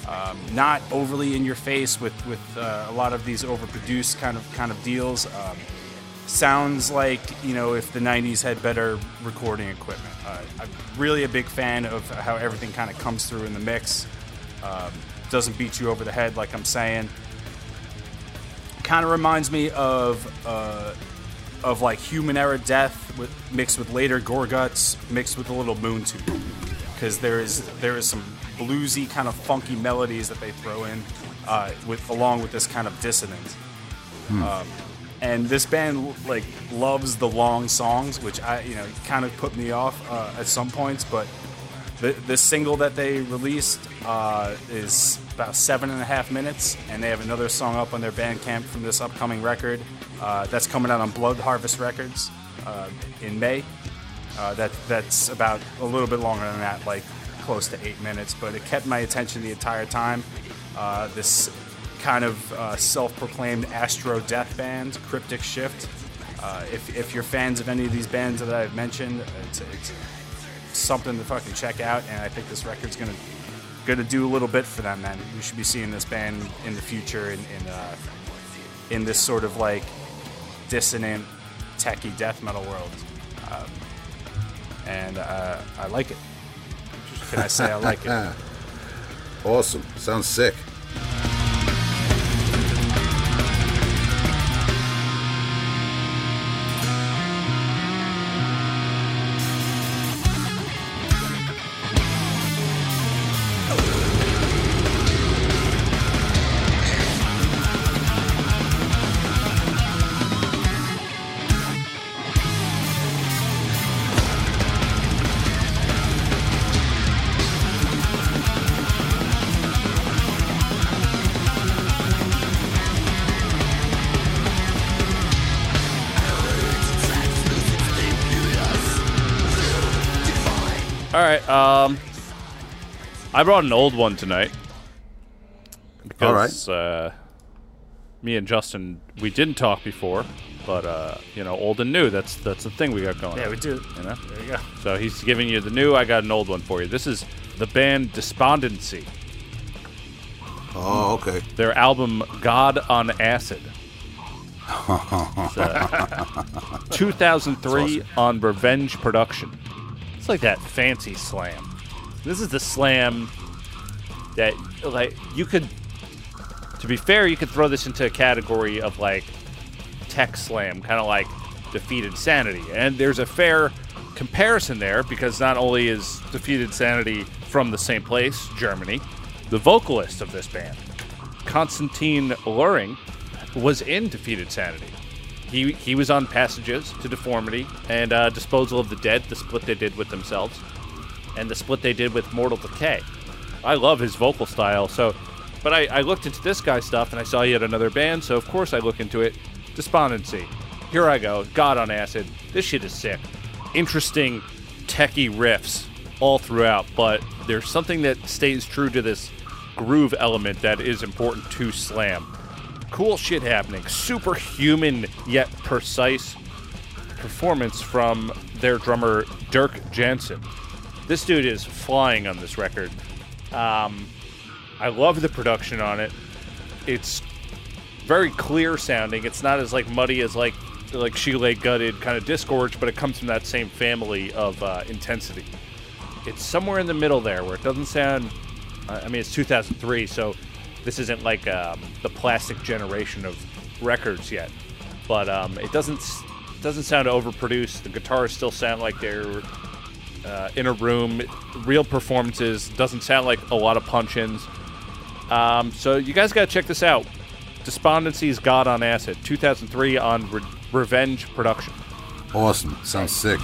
Speaker 3: Um, not overly in your face with with uh, a lot of these overproduced kind of kind of deals. Um, sounds like you know if the 90s had better recording equipment uh, i'm really a big fan of how everything kind of comes through in the mix um, doesn't beat you over the head like i'm saying kind of reminds me of uh, of like human era death with, mixed with later gorguts mixed with a little moon tube because there is there is some bluesy kind of funky melodies that they throw in uh, with along with this kind of dissonance um, and this band like loves the long songs, which I you know kind of put me off uh, at some points. But the the single that they released uh, is about seven and a half minutes, and they have another song up on their Bandcamp from this upcoming record uh, that's coming out on Blood Harvest Records uh, in May. Uh, that that's about a little bit longer than that, like close to eight minutes. But it kept my attention the entire time. Uh, this kind of uh, self-proclaimed Astro Death band, Cryptic Shift. Uh, if, if you're fans of any of these bands that I've mentioned, it's, it's something to fucking check out. And I think this record's gonna gonna do a little bit for them. Man, we should be seeing this band in the future in in, uh, in this sort of like dissonant, techie death metal world. Um, and uh, I like it. Can I say I like it?
Speaker 2: Awesome. Sounds sick.
Speaker 1: Right. Um, I brought an old one tonight. Because, uh, me and Justin, we didn't talk before, but uh, you know, old and new. That's that's the thing we got going.
Speaker 3: Yeah,
Speaker 1: on,
Speaker 3: we do.
Speaker 1: You know.
Speaker 3: There you go.
Speaker 1: So he's giving you the new. I got an old one for you. This is the band Despondency.
Speaker 2: Oh, okay.
Speaker 1: Their album God on Acid. It's, uh, 2003 on Revenge Production. It's like that fancy slam. This is the slam that, like, you could. To be fair, you could throw this into a category of like tech slam, kind of like Defeated Sanity. And there's a fair comparison there because not only is Defeated Sanity from the same place, Germany, the vocalist of this band, Konstantin Lühring, was in Defeated Sanity. He, he was on Passages to Deformity and uh, Disposal of the Dead, the split they did with themselves, and the split they did with Mortal Decay. I love his vocal style, so. But I, I looked into this guy's stuff and I saw he had another band, so of course I look into it. Despondency. Here I go. God on Acid. This shit is sick. Interesting, techie riffs all throughout, but there's something that stays true to this groove element that is important to Slam. Cool shit happening. Superhuman yet precise performance from their drummer Dirk Jansen. This dude is flying on this record. Um, I love the production on it. It's very clear sounding. It's not as like muddy as like like Chile gutted kind of disgorge, but it comes from that same family of uh, intensity. It's somewhere in the middle there where it doesn't sound. I mean, it's 2003, so this isn't like um, the plastic generation of records yet, but um, it doesn't doesn't sound overproduced. The guitars still sound like they're uh, in a room. Real performances doesn't sound like a lot of punch-ins. Um, so you guys got to check this out. Despondency's God on Acid, 2003 on Re- Revenge Production.
Speaker 2: Awesome. Sounds sick.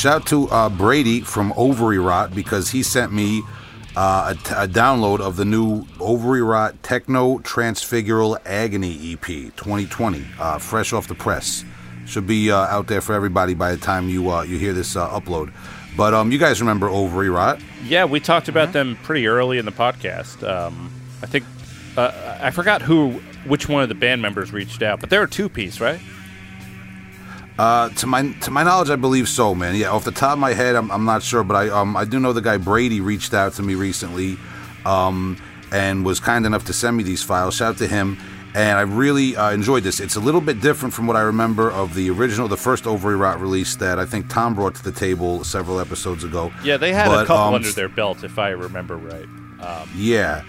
Speaker 2: Shout out to uh, Brady from Ovary Rot because he sent me uh, a, t- a download of the new Ovary Rot Techno Transfigural Agony EP 2020, uh, fresh off the press. Should be uh, out there for everybody by the time you uh, you hear this uh, upload. But um, you guys remember Ovary Rot?
Speaker 1: Yeah, we talked about them pretty early in the podcast. Um, I think uh, I forgot who, which one of the band members reached out, but they're a two-piece, right?
Speaker 2: Uh, to my to my knowledge, I believe so, man. Yeah, off the top of my head, I'm, I'm not sure, but I um I do know the guy Brady reached out to me recently, um, and was kind enough to send me these files. Shout out to him, and I really uh, enjoyed this. It's a little bit different from what I remember of the original, the first Ovary Rot release that I think Tom brought to the table several episodes ago.
Speaker 1: Yeah, they had
Speaker 2: But,
Speaker 1: a couple
Speaker 2: um,
Speaker 1: under their belt, if I remember right. Um,
Speaker 2: Yeah.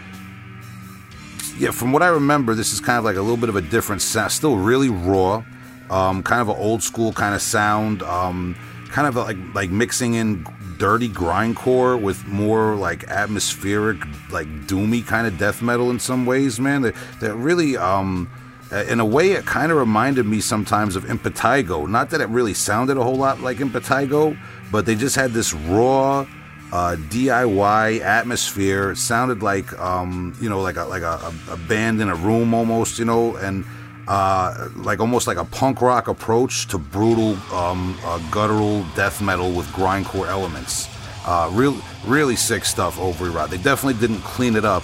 Speaker 2: Yeah, from what I remember, this is kind of like a little bit of a different sound. Still really raw, um, kind of an old school kind of sound. Um, kind of like like mixing in dirty grindcore with more like atmospheric, like doomy kind of death metal in some ways. Man, that that really. Um, in a way, it kind of reminded me sometimes of Impetigo. Not that it really sounded a whole lot like Impetigo, but they just had this raw, uh, DIY atmosphere. It sounded like um, you know, like a like a, a band in a room almost, you know, and uh, like almost like a punk rock approach to brutal, um, uh, guttural death metal with grindcore elements. Uh, real, really sick stuff Ovary Rot. They definitely didn't clean it up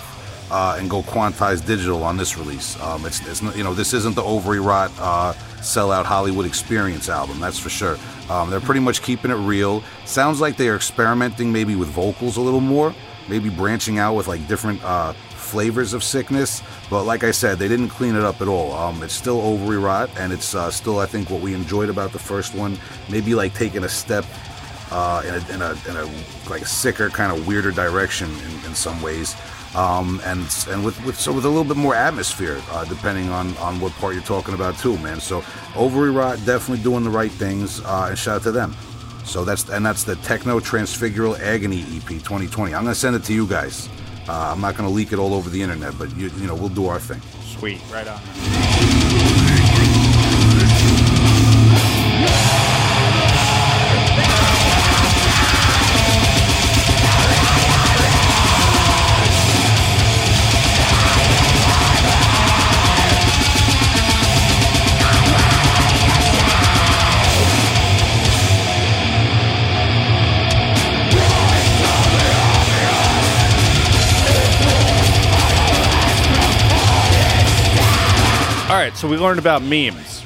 Speaker 2: uh, and go quantize digital on this release. Um, it's, it's you know this isn't the Ovary Rot uh, sellout Hollywood experience album. That's for sure. Um, they're pretty much keeping it real. Sounds like they are experimenting maybe with vocals a little more, maybe branching out with like different uh, flavors of sickness. But like I said, they didn't clean it up at all. Um, it's still Ovary Rot, and it's uh, still I think what we enjoyed about the first one. Maybe like taking a step uh, in, a, in, a, in a like a sicker kind of weirder direction in, in some ways, um, and and with, with so with a little bit more atmosphere, uh, depending on on what part you're talking about too, man. So Ovary Rot definitely doing the right things, uh, and shout out to them. So that's and that's the Techno Transfigural Agony EP 2020. I'm gonna send it to you guys. Uh, I'm not gonna leak it all over the internet, but you, you know we'll do our thing.
Speaker 1: Sweet.
Speaker 3: Right on.
Speaker 1: So we learned about memes.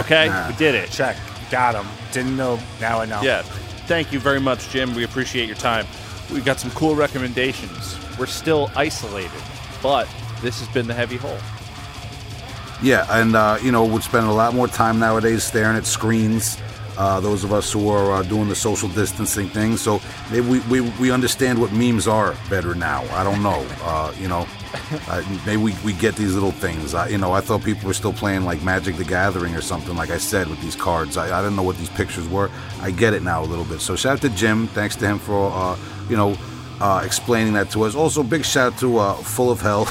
Speaker 1: Okay, we did it.
Speaker 3: Check. Got him. Didn't know. Now I know.
Speaker 1: Yeah. Thank you very much, Jim. We appreciate your time. We've got some cool recommendations. We're still isolated, but this has been the heavy hole.
Speaker 2: Yeah, and uh, you know, we spend a lot more time nowadays staring at screens. Uh, those of us who are uh, doing the social distancing thing, so maybe we, we, we understand what memes are better now. I don't know. Uh, you know, uh, maybe we, we get these little things. I, you know, I thought people were still playing like Magic the Gathering or something. Like I said, with these cards, I, I didn't know what these pictures were. I get it now a little bit. So shout out to Jim. Thanks to him for uh, you know. Uh, explaining that to us. Also, big shout out to uh, Full of Hell,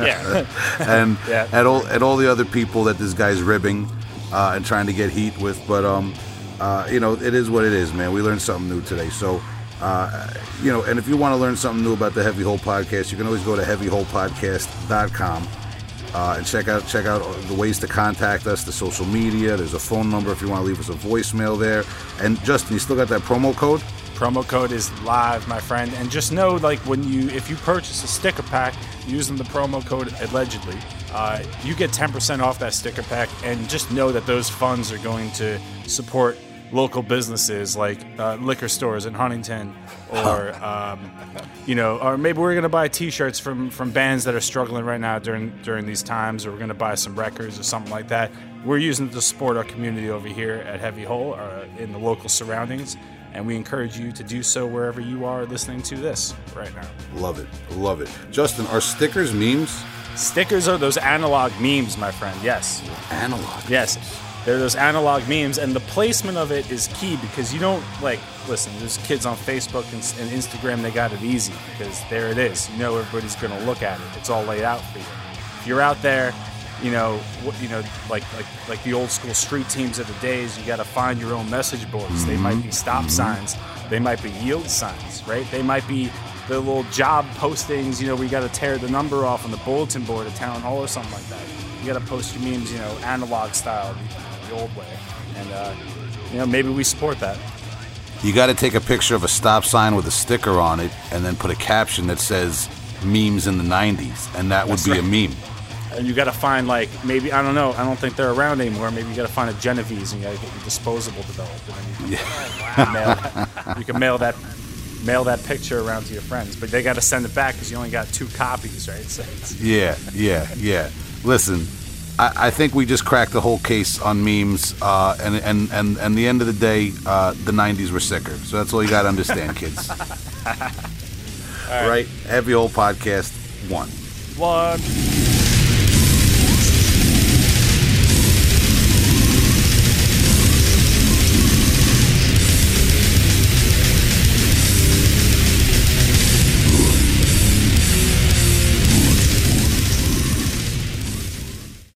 Speaker 1: Yeah.
Speaker 2: and
Speaker 3: Yeah.
Speaker 2: at all at all the other people that this guy's ribbing uh, and trying to get heat with. But um, uh, you know, it is what it is, man. We learned something new today. So, uh, you know, and if you want to learn something new about the Heavy Hole Podcast, you can always go to heavyholepodcast.com uh, and check out check out the ways to contact us, the social media. There's a phone number if you want to leave us a voicemail there. And Justin, you still got that promo code?
Speaker 3: Promo code is live, my friend. And just know, like, when you if you purchase a sticker pack using the promo code allegedly, uh, you get 10% off that sticker pack. And just know that those funds are going to support local businesses like uh, liquor stores in Huntington, or um, you know, or maybe we're gonna buy T-shirts from from bands that are struggling right now during during these times, or we're gonna buy some records or something like that. We're using it to support our community over here at Heavy Hole, or in the local surroundings and we encourage you to do so wherever you are listening to this right now.
Speaker 2: Love it, love it. Justin, are stickers memes?
Speaker 3: Stickers are those analog memes, my friend. Yes.
Speaker 2: Analog.
Speaker 3: Yes. They're those analog memes, and the placement of it is key because you don't like. Listen, there's kids on Facebook and, and Instagram. They got it easy because there it is. You know, everybody's gonna look at it. It's all laid out for you. If you're out there, you know, what, you know, like like like the old school street teams of the days. You got to find your own message boards. They might mm-hmm. be stop mm-hmm. signs. They might be yield signs, right? They might be the little job postings. You know, we got to tear the number off on the bulletin board at town hall or something like that. You got to post your memes, you know, analog style, the, old way, and uh, you know, maybe we support that.
Speaker 2: You got to take a picture of a stop sign with a sticker on it, and then put a caption that says "memes in the '90s," and that would
Speaker 3: That's
Speaker 2: be
Speaker 3: right.
Speaker 2: a meme.
Speaker 3: And you got to find like maybe I don't know. I don't think they're around anymore. Maybe you got to find a Genovese and you got to get your disposable developed, and then you can, mail that, you can mail that mail that picture around to your friends. But they got to send it back because you only got two copies, right? So it's,
Speaker 2: Yeah, yeah, yeah. Listen, I, I think we just cracked the whole case on memes, uh, and and and and the end of the day, uh, the '90s were sicker. So that's all you got to understand, kids. right. Heavy Hole podcast one.
Speaker 1: One.